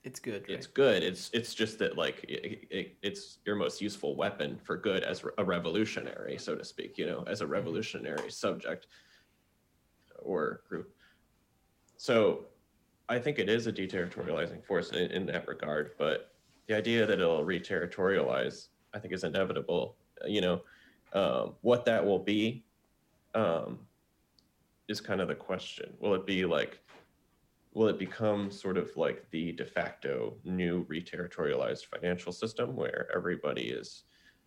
It's good. Right? it's good. It's it's just that like it, it, it's your most useful weapon for good as a revolutionary, so to speak. You know, as a revolutionary subject or group. So, I think it is a deterritorializing force in, in that regard. But the idea that it'll reterritorialize, I think, is inevitable. You know, um, what that will be um, is kind of the question. Will it be like will it become sort of like the de facto new reterritorialized financial system where everybody is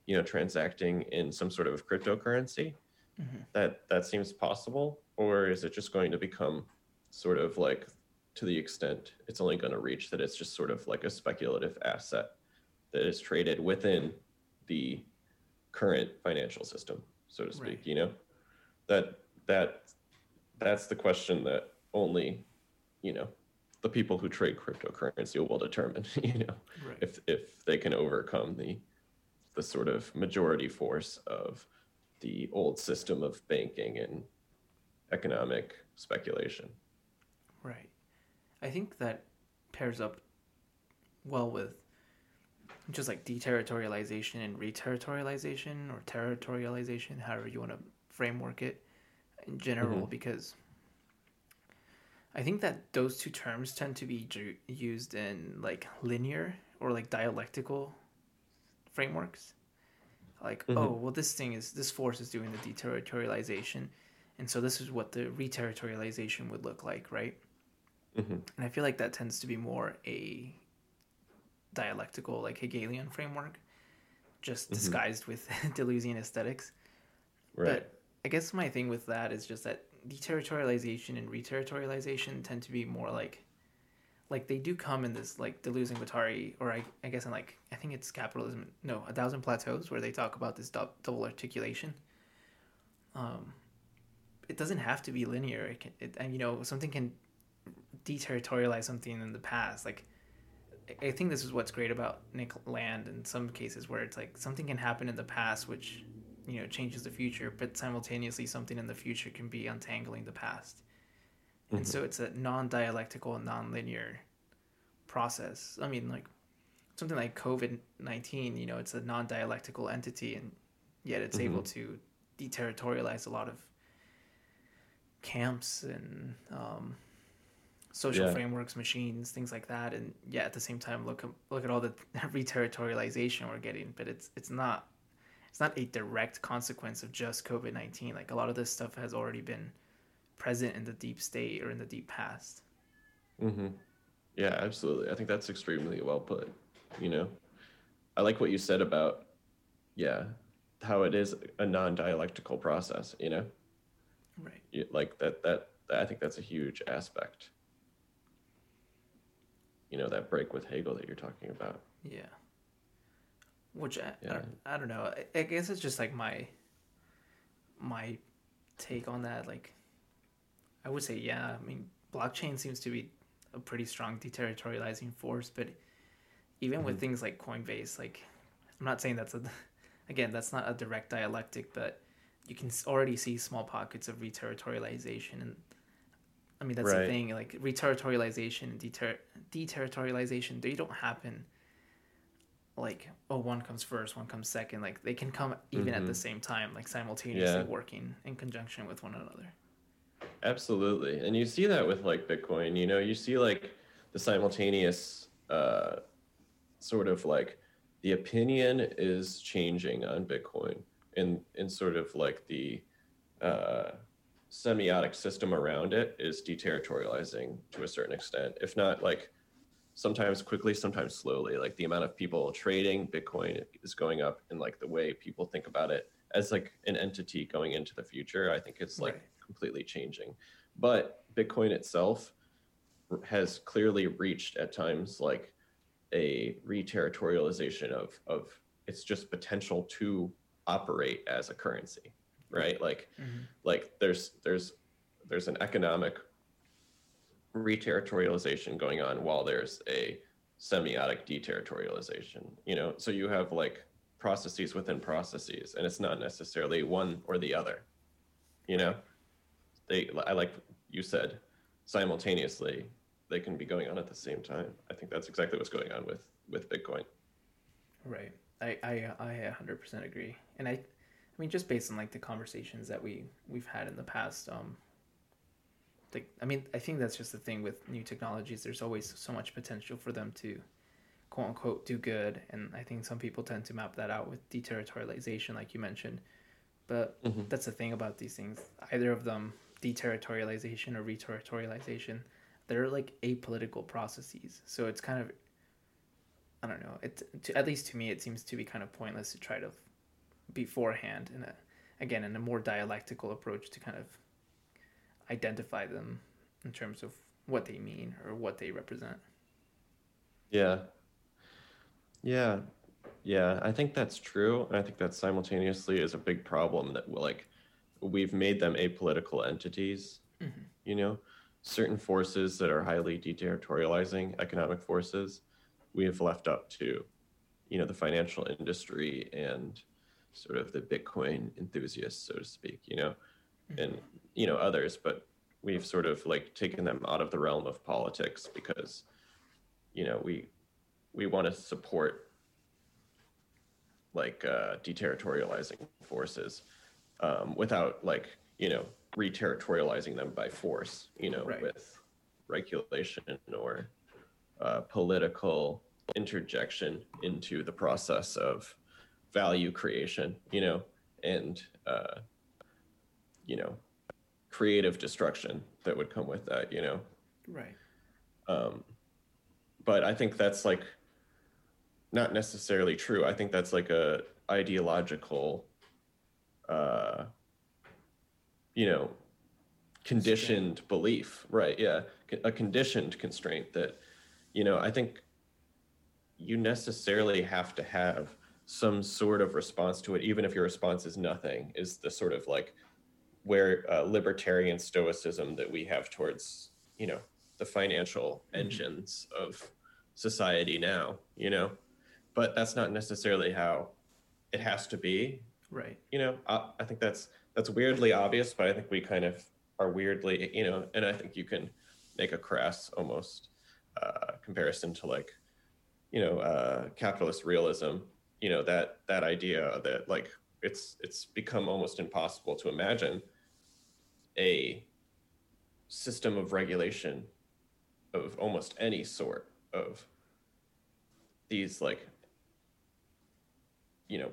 you know transacting in some sort of cryptocurrency Mhm. that that seems possible or is it just going to become sort of like to the extent it's only going to reach that it's just sort of like a speculative asset that is traded within the current financial system so to speak Right. you know that that that's the question that only you know the people who trade cryptocurrency will determine you know Right. if if they can overcome the the sort of majority force of the old system of banking and economic speculation Right. I think that pairs up well with just like deterritorialization and reterritorialization or territorialization, however you want to framework it in general, Mhm. because I think that those two terms tend to be ju- used in like linear or like dialectical frameworks. Like, Mhm. oh, well, this thing is, this force is doing the deterritorialization. And so this is what the reterritorialization would look like, right? hmm And I feel like that tends to be more a dialectical, like Hegelian framework, just Mhm. disguised with Deleuzian aesthetics. right But I guess my thing with that is just that deterritorialization and reterritorialization tend to be more like, like they do come in this like Deleuze and or I, I guess in like I think it's capitalism. No, a thousand plateaus, where they talk about this dou- double articulation. Um, it doesn't have to be linear. It can, it, and you know, something can deterritorialize something in the past. Like, I think this is what's great about Nick Land in some cases, where it's like something can happen in the past, which you know changes the future, but simultaneously something in the future can be untangling the past. And Mhm. so it's a non-dialectical, non-linear process. I mean, like something like COVID nineteen, you know, it's a non-dialectical entity, and yet it's Mhm. able to deterritorialize a lot of camps and um, social Yeah. frameworks, machines, things like that. And yeah, at the same time, look look at all the reterritorialization we're getting, but it's it's not it's not a direct consequence of just COVID nineteen. Like a lot of this stuff has already been present in the deep state or in the deep past. Mm-hmm. Yeah, absolutely. I think that's extremely well put. You know, I like what you said about, yeah, how it is a non-dialectical process. You know, Right. Like that. That I think that's a huge aspect. You know, that break with Hegel that you're talking about. Yeah. Which I, I, don't, I don't know. I, I guess it's just like my my take on that. Like, I would say, yeah. I mean, blockchain seems to be a pretty strong deterritorializing force, but even with Mhm. things like Coinbase, like, I'm not saying that's a again that's not a direct dialectic, but you can already see small pockets of reterritorialization and. I mean that's the thing. Like reterritorialization and deter- deterritorialization, they don't happen like oh one comes first one comes second like they can come even at the Mhm. same time like simultaneously Yeah. working in conjunction with one another Absolutely. And you see that with like Bitcoin, you know, you see like the simultaneous uh, sort of like the opinion is changing on Bitcoin and in sort of like the uh, semiotic system around it is deterritorializing to a certain extent, if not like sometimes quickly, sometimes slowly. Like the amount of people trading Bitcoin is going up and like the way people think about it as like an entity going into the future. I think it's like Right. completely changing. But Bitcoin itself has clearly reached at times like a reterritorialization of of its just potential to operate as a currency. right? Like Mhm. like there's there's there's an economic reterritorialization going on while there's a semiotic deterritorialization you know? So you have like processes within processes and it's not necessarily one or the other you know? They i like you said simultaneously they can be going on at the same time. I think that's exactly what's going on with with bitcoin. Right. i i, I hundred percent agree, and I, I mean, just based on like the conversations that we we've had in the past, um, like I mean, I think that's just the thing with new technologies. There's always so much potential for them to, quote unquote, do good, and I think some people tend to map that out with deterritorialization, like you mentioned. But Mhm. that's the thing about these things. Either of them, deterritorialization or reterritorialization, they're like apolitical processes. So it's kind of I don't know. It to, at least to me, it seems to be kind of pointless to try to beforehand in a again in a more dialectical approach to kind of identify them in terms of what they mean or what they represent. Yeah. Yeah. Yeah, I think that's true. And I think that simultaneously is a big problem that we're like we've made them apolitical entities. Mhm. You know, certain forces that are highly deterritorializing economic forces, we have left up to, you know, the financial industry and sort of the Bitcoin enthusiasts, so to speak, you know, and you know, others, but we've sort of like taken them out of the realm of politics because you know we we want to support like uh, deterritorializing forces um, without like you know reterritorializing them by force you know Right. with regulation or uh, political interjection into the process of value creation you know and uh, you know creative destruction that would come with that you know Right. um, but I think that's like not necessarily true. I think that's like a ideological, uh, you know, conditioned belief, right? Yeah, a conditioned constraint that, you know, I think you necessarily have to have some sort of response to it, even if your response is nothing. Is the sort of like where uh, libertarian stoicism that we have towards, you know, the financial engines of society now, you know, but that's not necessarily how it has to be. Right. You know, I, I think that's that's weirdly obvious, but I think we kind of are weirdly, you know, and I think you can make a crass almost uh, comparison to like, you know, uh, capitalist realism. You know that that idea that like it's it's become almost impossible to imagine a system of regulation of almost any sort of these like you know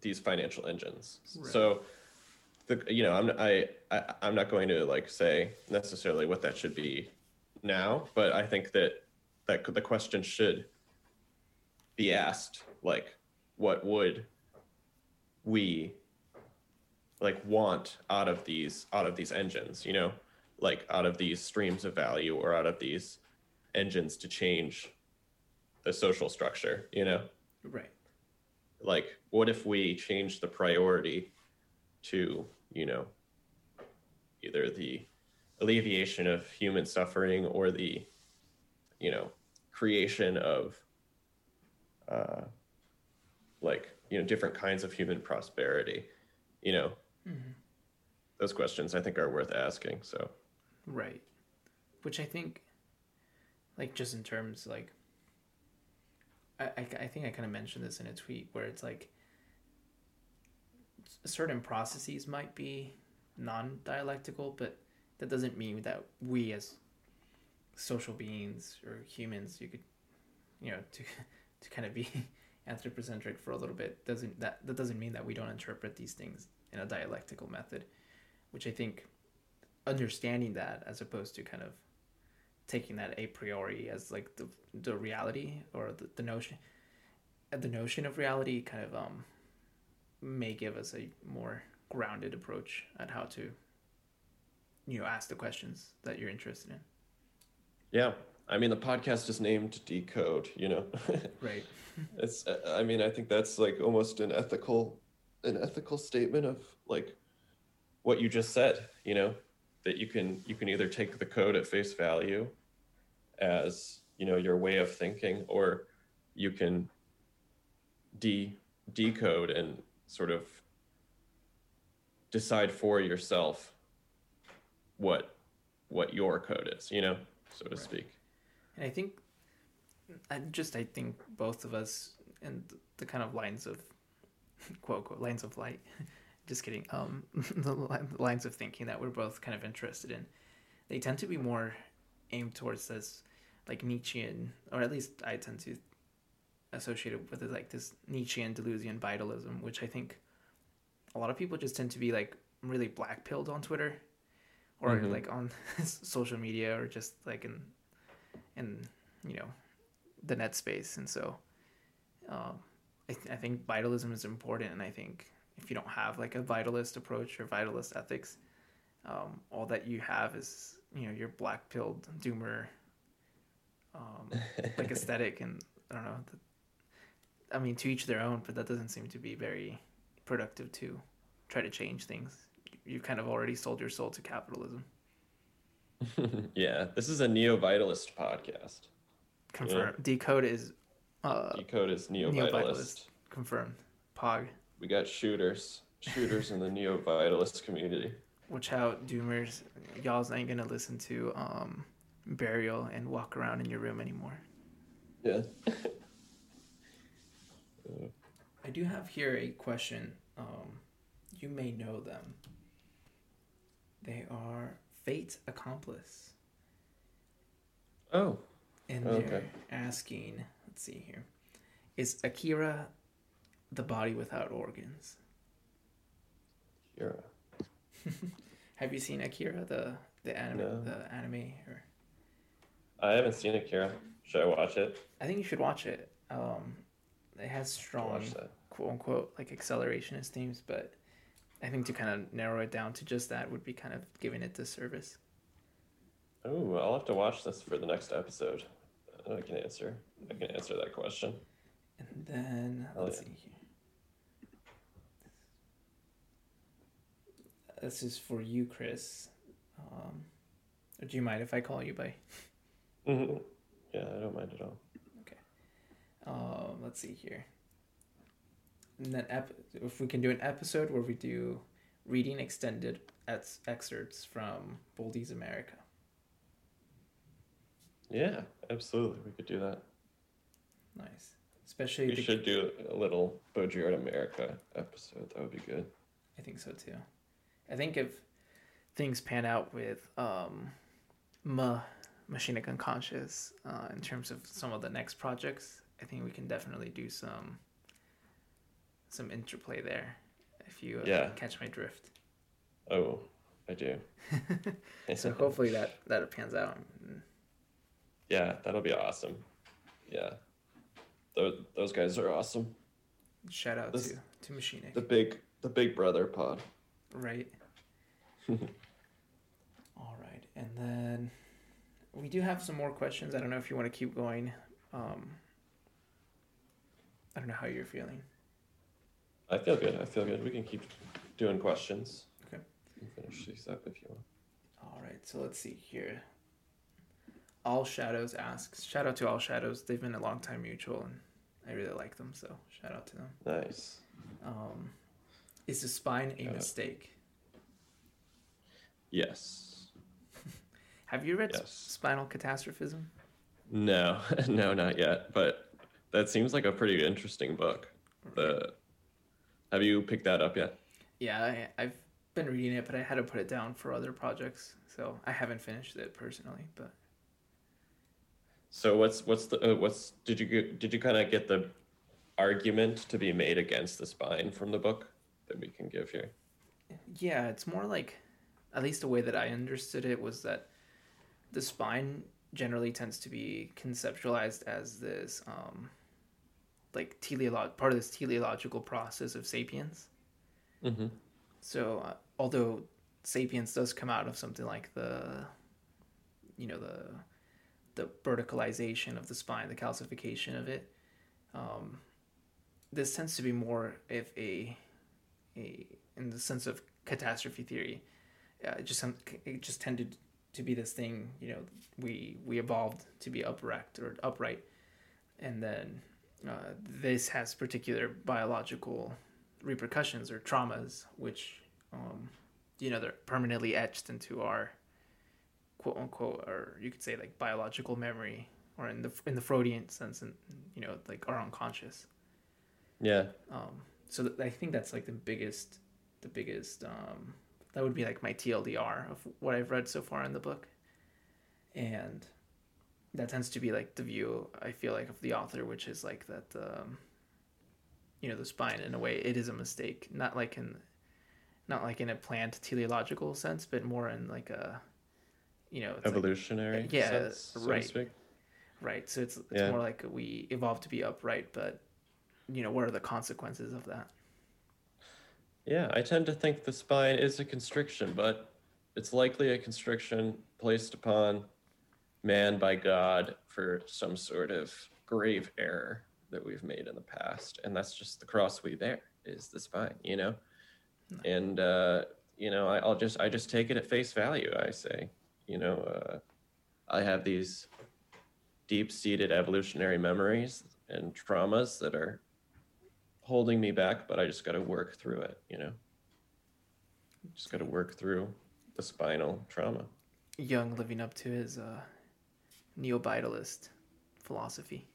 these financial engines Right. so the you know i'm I, I i'm not going to like say necessarily what that should be now but i think that that the question should be asked like what would we like want out of these out of these engines you know? Like out of these streams of value or out of these engines to change the social structure you know? Right. like what if we change the priority to you know either the alleviation of human suffering or the you know creation of uh like you know different kinds of human prosperity you know Mhm. those questions i think are worth asking so Right. Which I think, like, just in terms, like, I, I, I think I kind of mentioned this in a tweet where it's like certain processes might be non dialectical, but that doesn't mean that we as social beings or humans, you could, you know, to, to kind of be anthropocentric for a little bit, doesn't that, that doesn't mean that we don't interpret these things in a dialectical method, which I think understanding that as opposed to kind of taking that a priori as like the the reality or the, the notion uh, the notion of reality kind of um may give us a more grounded approach at how to you know ask the questions that you're interested in. Yeah. I mean the podcast is named decode you know? Right. It's i mean i think that's like almost an ethical an ethical statement of like what you just said, you know, that you can you can either take the code at face value as, you know, your way of thinking or you can de decode and sort of decide for yourself what what your code is, you know, so to Right. speak. And I think, I just I think both of us and the kind of lines of, quote unquote, lines of light, just kidding. Um, the lines of thinking that we're both kind of interested in, they tend to be more aimed towards this, like Nietzschean, or at least I tend to associate it with it like this Nietzschean Deleuzian vitalism, which I think a lot of people just tend to be like really black pilled on Twitter, or Mhm. like on social media, or just like in in you know the net space and so um, I, th- I think vitalism is important and i think if you don't have like a vitalist approach or vitalist ethics um, all that you have is you know your black pilled doomer um, like aesthetic and i don't know the, i mean to each their own but that doesn't seem to be very productive to try to change things. You've kind of already sold your soul to capitalism. Yeah, this is a neo-vitalist podcast. confirm decode is uh, Decode is neo-vitalist. Neo-vitalist. confirmed pog We got shooters, shooters in the neo-vitalist community. Watch out, Doomers. Y'all's ain't gonna listen to um, Burial and walk around in your room anymore. Yeah. I do have here a question. Um, you may know them. They are Fate Accomplice. Oh, And Okay. they're asking, let's see here. Is Akira the body without organs? you're. Have you seen Akira, the the anime No. the anime or I haven't seen Akira. Should I watch it? I think you should watch it. Um, it has strong quote unquote like accelerationist themes, but I think to kind of narrow it down to just that would be kind of giving it disservice. Oh, I'll have to watch this for the next episode. I can answer. I can answer that question. And then Oh, let's yeah. see here. This is for you, Chris. Um, do you mind if I call you by? hmm Yeah, I don't mind at all. Um, let's see here. And then ep- if we can do an episode where we do reading extended ex- excerpts from Baudrillard's America. Yeah, absolutely. We could do that. Nice. Especially We the- should do a little Baudrillard America episode. That would be good. I think so too. I think if things pan out with um, Ma Machine Gun Conscious uh, in terms of some of the next projects, I think we can definitely do some some interplay there. If you uh, Yeah. catch my drift. Oh, I do. So hopefully that that pans out. Yeah, that'll be awesome. Yeah, those those guys are awesome. Shout out This- to to Machine The big the Big Brother pod. Right. All right, and then we do have some more questions. I don't know if you want to keep going. Um, I don't know how you're feeling. I feel good. I feel good. We can keep doing questions. Okay. You can finish these up if you want. All right, so let's see here. All Shadows asks. Shout out to All Shadows. They've been a long time mutual, and I really like them. So shout out to them. Nice. Um, is the spine a Yeah. mistake? Yes. Have you read Yes. Spinal Catastrophism? No, no, not yet. But that seems like a pretty interesting book. The have you picked that up yet? Yeah, I, I've been reading it, but I had to put it down for other projects, so I haven't finished it personally. But So what's what's the uh, what's did you get, did you kind of get the argument to be made against the spine from the book that we can give here? yeah, it's more like, at least the way that I understood it was that the spine generally tends to be conceptualized as this, um, like teleolog part of this teleological process of sapiens. Mm-hmm. So, uh, although Sapiens does come out of something like the, you know, the, the verticalization of the spine, the calcification of it, um, this tends to be more of a, a, in the sense of catastrophe theory. Uh, it just it just tended to be this thing. You know, we we evolved to be upright or upright, and then uh, this has particular biological repercussions or traumas, which um, you know they're permanently etched into our quote unquote, or you could say like biological memory, or in the in the Freudian sense, and you know like our unconscious. Yeah. Um, so th- I think that's like the biggest, the biggest. Um, that would be like my TLDR of what I've read so far in the book, and that tends to be like the view I feel like of the author, which is like that. Um, you know, the spine in a way it is a mistake, not like in, not like in a planned teleological sense, but more in like a, you know, it's like- Evolutionary. yeah, sense, so right. right. So it's it's Yeah. more like we evolved to be upright, but you know, what are the consequences of that? Yeah, I tend to think the spine is a constriction, but it's likely a constriction placed upon man by God for some sort of grave error that we've made in the past. And that's just the cross we bear is the spine, you know? And, uh, you know, I, I'll just, I just take it at face value. I say, you know, uh, I have these deep seated evolutionary memories and traumas that are holding me back, but I just got to work through it, you know? Just got to work through the spinal trauma. Yung living up to his uh, neo-vitalist philosophy.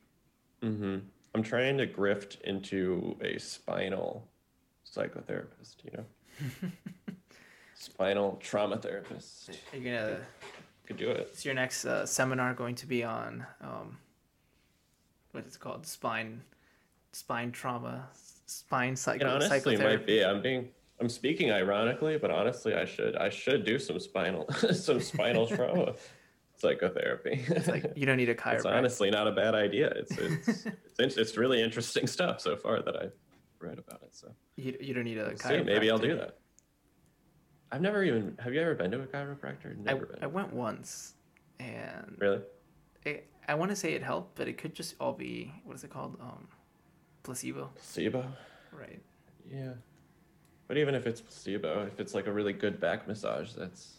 hmm I'm trying to grift into a spinal psychotherapist, you know? spinal trauma therapist. You're gonna? Could do it. Is your next uh, seminar going to be on um, what is it called? Spine, spine trauma, spine It psycho- honestly psychotherapy. might be. I'm being I'm speaking ironically, but honestly I should I should do some spinal some spinal trauma psychotherapy. It's like you don't need a it's chiropractor. honestly not a bad idea. It's it's it's, it's, it's really interesting stuff so far that I've read about it. So You, you don't need a We'll see, chiropractor. maybe I'll do that. I've never even. Have you ever been to a chiropractor? I, Never been. I went once, and really? it, I want to say it helped, but it could just all be what is it called? Um, placebo, Placebo? right? Yeah. But even if it's placebo, if it's like a really good back massage, that's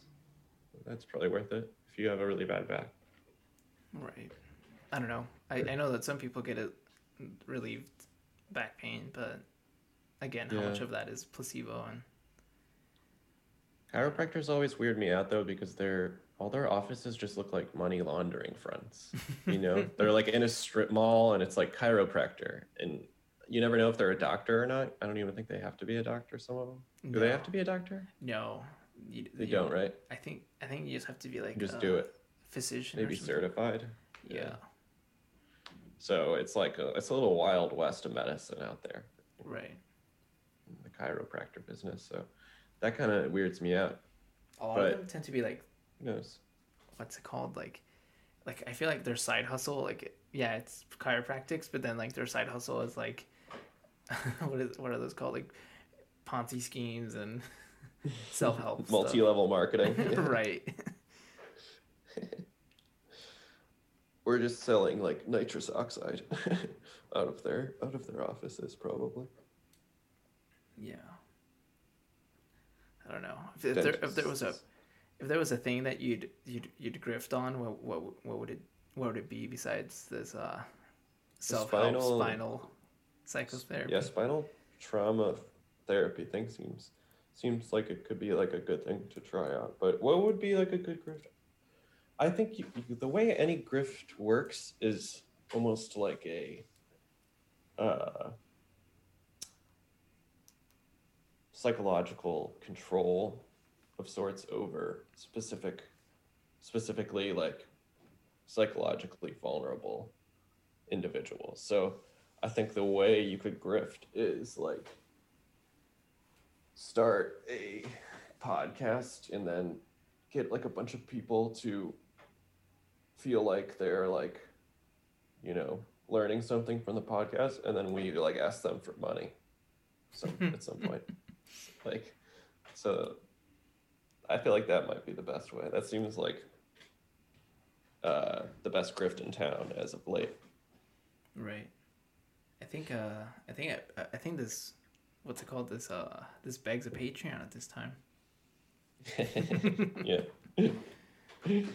that's probably worth it. If you have a really bad back. Right. I don't know. I, I know that some people get it relieved back pain, but again, how much of that is placebo and Chiropractors always weird me out though because they're all their offices just look like money laundering fronts. You know, they're like in a strip mall and it's like chiropractor, and you never know if they're a doctor or not. I don't even think they have to be a doctor. Some of them. Do they have to be a doctor? no, you, They you don't, right? I think I think you just have to be like Just a do it. physician, Maybe certified. Yeah. So it's like a, it's a little wild west of medicine out there, right. the chiropractor business. So that kind of weirds me out. A lot But- of them tend to be like knows? what's it called? Like, like I feel like their side hustle, like yeah, it's chiropractics, but then like their side hustle is like, what is what are those called? Like Ponzi schemes and self help. Multi-level marketing. Right. We're just selling like nitrous oxide out of their out of their offices, probably. Yeah. I don't know if, if there if there was a if there was a thing that you'd you'd you'd grift on, what what what would it what would it be besides this uh self help spinal- spinal psychotherapy? Yeah, spinal trauma therapy thing seems seems like it could be like a good thing to try out. But what would be like a good grift? I think you, you- the way any grift works is almost like a uh, psychological control of sorts over specific, specifically like psychologically vulnerable individuals. So I think the way you could grift is like start a podcast and then get like a bunch of people to feel like they're like you know learning something from the podcast and then we like ask them for money some at some point like so i feel like that might be the best way that seems like uh the best grift in town as of late Right. I think uh I think I, I think this what's it called? This uh, this begs a Patreon at this time. yeah.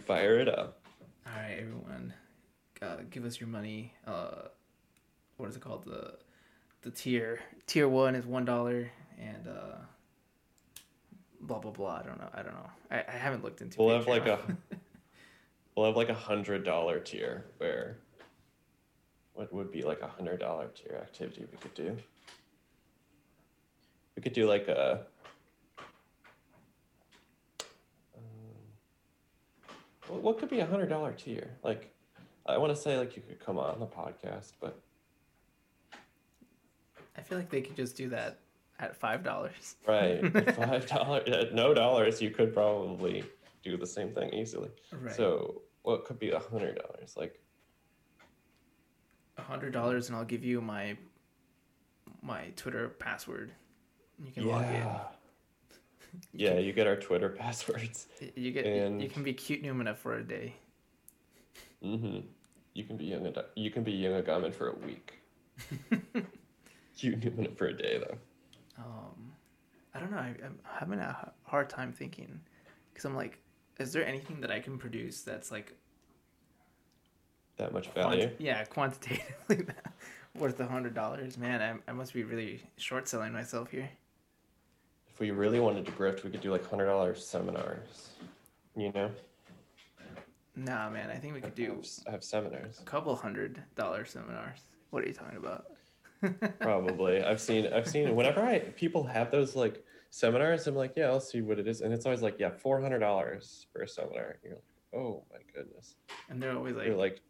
Fire it up. All right, everyone, uh, give us your money. Uh, what is it called? The the tier tier one is one dollar, and uh, blah blah blah. I don't know. I don't know. I, I haven't looked into. We'll have like a we'll have like a hundred dollar tier where what would be like a hundred dollar tier activity we could do? We could do like a um, what- what could be a hundred dollar tier? Like I want to say like you could come on the podcast, but I feel like they could just do that at five dollars. right, five dollars, at no dollars, you could probably do the same thing easily. Right. So what could be a hundred dollars? Like a hundred dollars, and I'll give you my my Twitter password. You can log in. Yeah, you get our Twitter passwords. You get And- you can be cute Noumena for a day. hmm You can be young. You can be young Agamben for a week. you doing it for a day though. Um, I don't know. I, I'm having a hard time thinking because I'm like, is there anything that I can produce that's like That much value. yeah, quantitatively worth a hundred dollars? Man, I, I must be really short selling myself here. If we really wanted to grift, we could do like hundred dollar seminars. You know, Nah, man, I think we could do have, s- have seminars. a couple hundred dollar seminars. What are you talking about? Probably. I've seen. I've seen. Whenever I people have those like seminars, I'm like, yeah, I'll see what it is, and it's always like, yeah, four hundred dollars for a seminar. You're like, oh my goodness. And they're always like, You're like,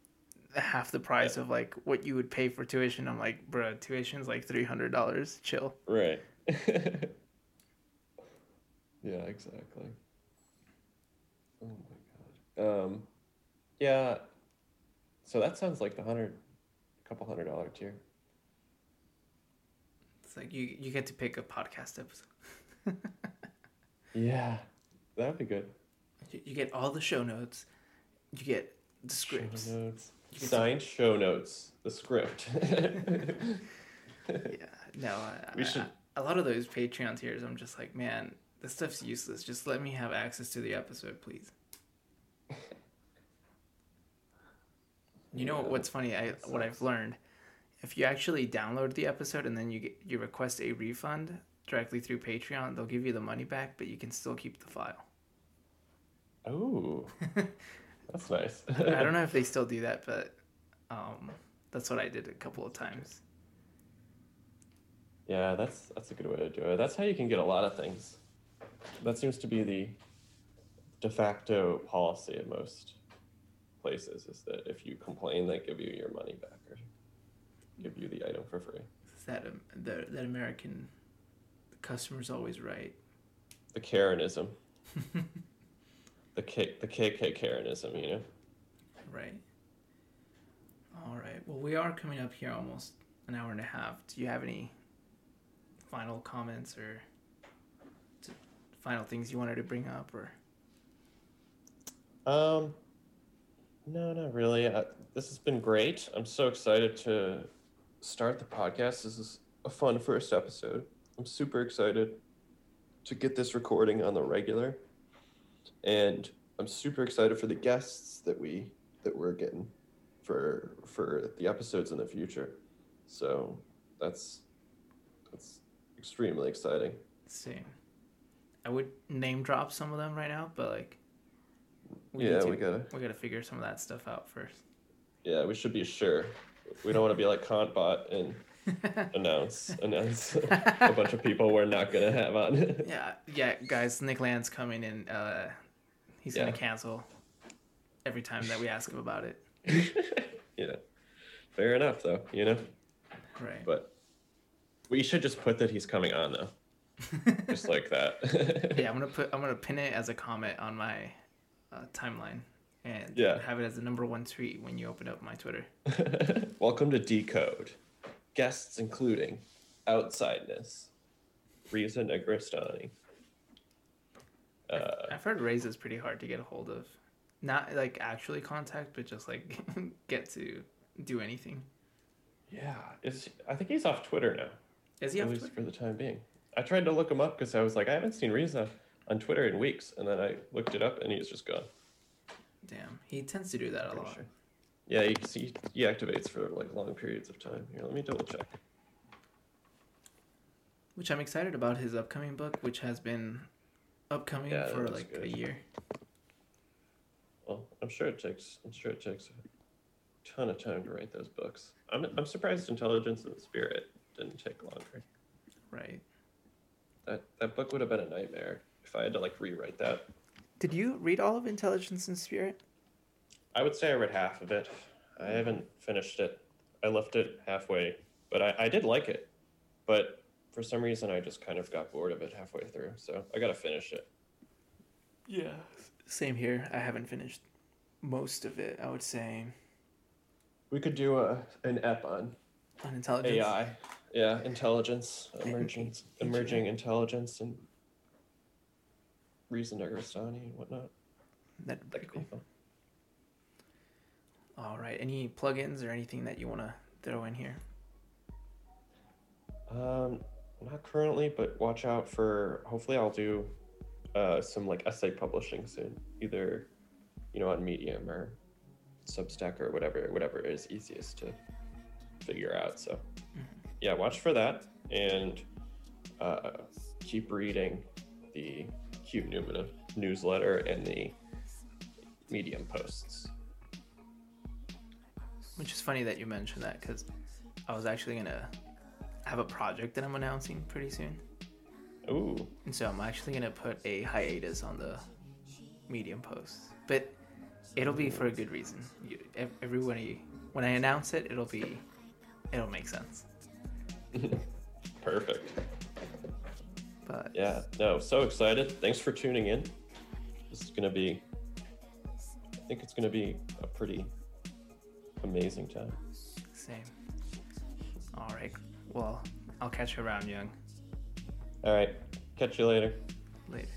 half the price of like what you would pay for tuition. I'm like, bruh, tuition's like three hundred dollars. Chill. right. yeah, exactly. Oh my god. Um, yeah. So that sounds like the hundred, couple hundred dollar tier. It's like you you get to pick a podcast episode. Yeah, that'd be good. You, you get all the show notes. You get the Show scripts. notes. You get Signed show notes. The script. Yeah. No, I, We I- should- a lot of those Patreon tiers, I'm just like, man, this stuff's useless. Just let me have access to the episode, please. You know what's funny? I what I've learned, if you actually download the episode and then you get you request a refund directly through Patreon, they'll give you the money back, but you can still keep the file. Oh, that's nice. I don't know if they still do that, but um, that's what I did a couple of times. Yeah, that's that's a good way to do it. That's how you can get a lot of things. That seems to be the de facto policy at most places is that if you complain, they give you your money back or give you the item for free. That um, the that American the customer's always right. The Karenism, the K the KK Karenism, you know. Right. All right. Well, we are coming up here almost an hour and a half. Do you have any final comments or final things you wanted to bring up or Um, no, not really. Uh, this has been great. I'm so excited to start the podcast. This is a fun first episode. I'm super excited to get this recording on the regular, and I'm super excited for the guests that we that we're getting for for the episodes in the future. So that's that's extremely exciting. same? I would name drop some of them right now, but like yeah, to- we gotta. we got to figure some of that stuff out first. Yeah, we should be sure. We don't want to be like Contbot and announce announce a bunch of people we're not gonna have on. Yeah, yeah, guys. Nick Land's coming and uh, he's Yeah. gonna cancel every time that we ask him about it. you know, fair enough though. You know, Right. but we should just put that he's coming on though, just like that. yeah, I'm gonna put I'm gonna pin it as a comment on my uh, timeline and Yeah. have it as the number one tweet when you open up my Twitter. Welcome to Decode. Guests including Outsideness, Reza Negarestani. Uh, I've heard is pretty hard to get a hold of, not like actually contact, but just like get to do anything. yeah, is I think he's off Twitter now. Is he at least Twitter? for the time being. I tried to look him up because I was like, I haven't seen Riza on Twitter in weeks, and then I looked it up, and he's just gone. Damn, he tends to do that a lot. sure. Yeah, he, he, he activates for like long periods of time. Here, let me double check. Which I'm excited about his upcoming book, which has been upcoming Yeah, for like good. a year. Well, I'm sure it takes. I'm sure it takes a ton of time to write those books. I'm I'm surprised Intelligence and Spirit didn't take longer. Right. That that book would have been a nightmare if I had to like rewrite that. Did you read all of Intelligence and Spirit? I would say I read half of it. I haven't finished it. I left it halfway, but I, I did like it. But for some reason, I just kind of got bored of it halfway through. So I got to finish it. Yeah. Same here. I haven't finished most of it. I would say We could do a an ep on on intelligence. AI. Yeah, intelligence, emerging, H- emerging intelligence, and Reza Negarestani and whatnot. That'd be That could cool. be fun. All right. Any plugins or anything that you want to throw in here? Um, not currently, but watch out for. Hopefully, I'll do uh, some like essay publishing soon, either you know on Medium or Substack or whatever, whatever is easiest to figure out. So, yeah, watch for that and uh, keep reading the Cute Noumena newsletter and the Medium posts. Which is funny that you mentioned that because I was actually gonna have a project that I'm announcing pretty soon, Ooh, and so I'm actually gonna put a hiatus on the Medium posts, but it'll be for a good reason. You, when I announce it, it'll be, it'll make sense. perfect. But Yeah, no, so excited. Thanks for tuning in. This is going to be, I think it's going to be a pretty amazing time. same. All right. Well, I'll catch you around, Yung. All right, catch you later. Later.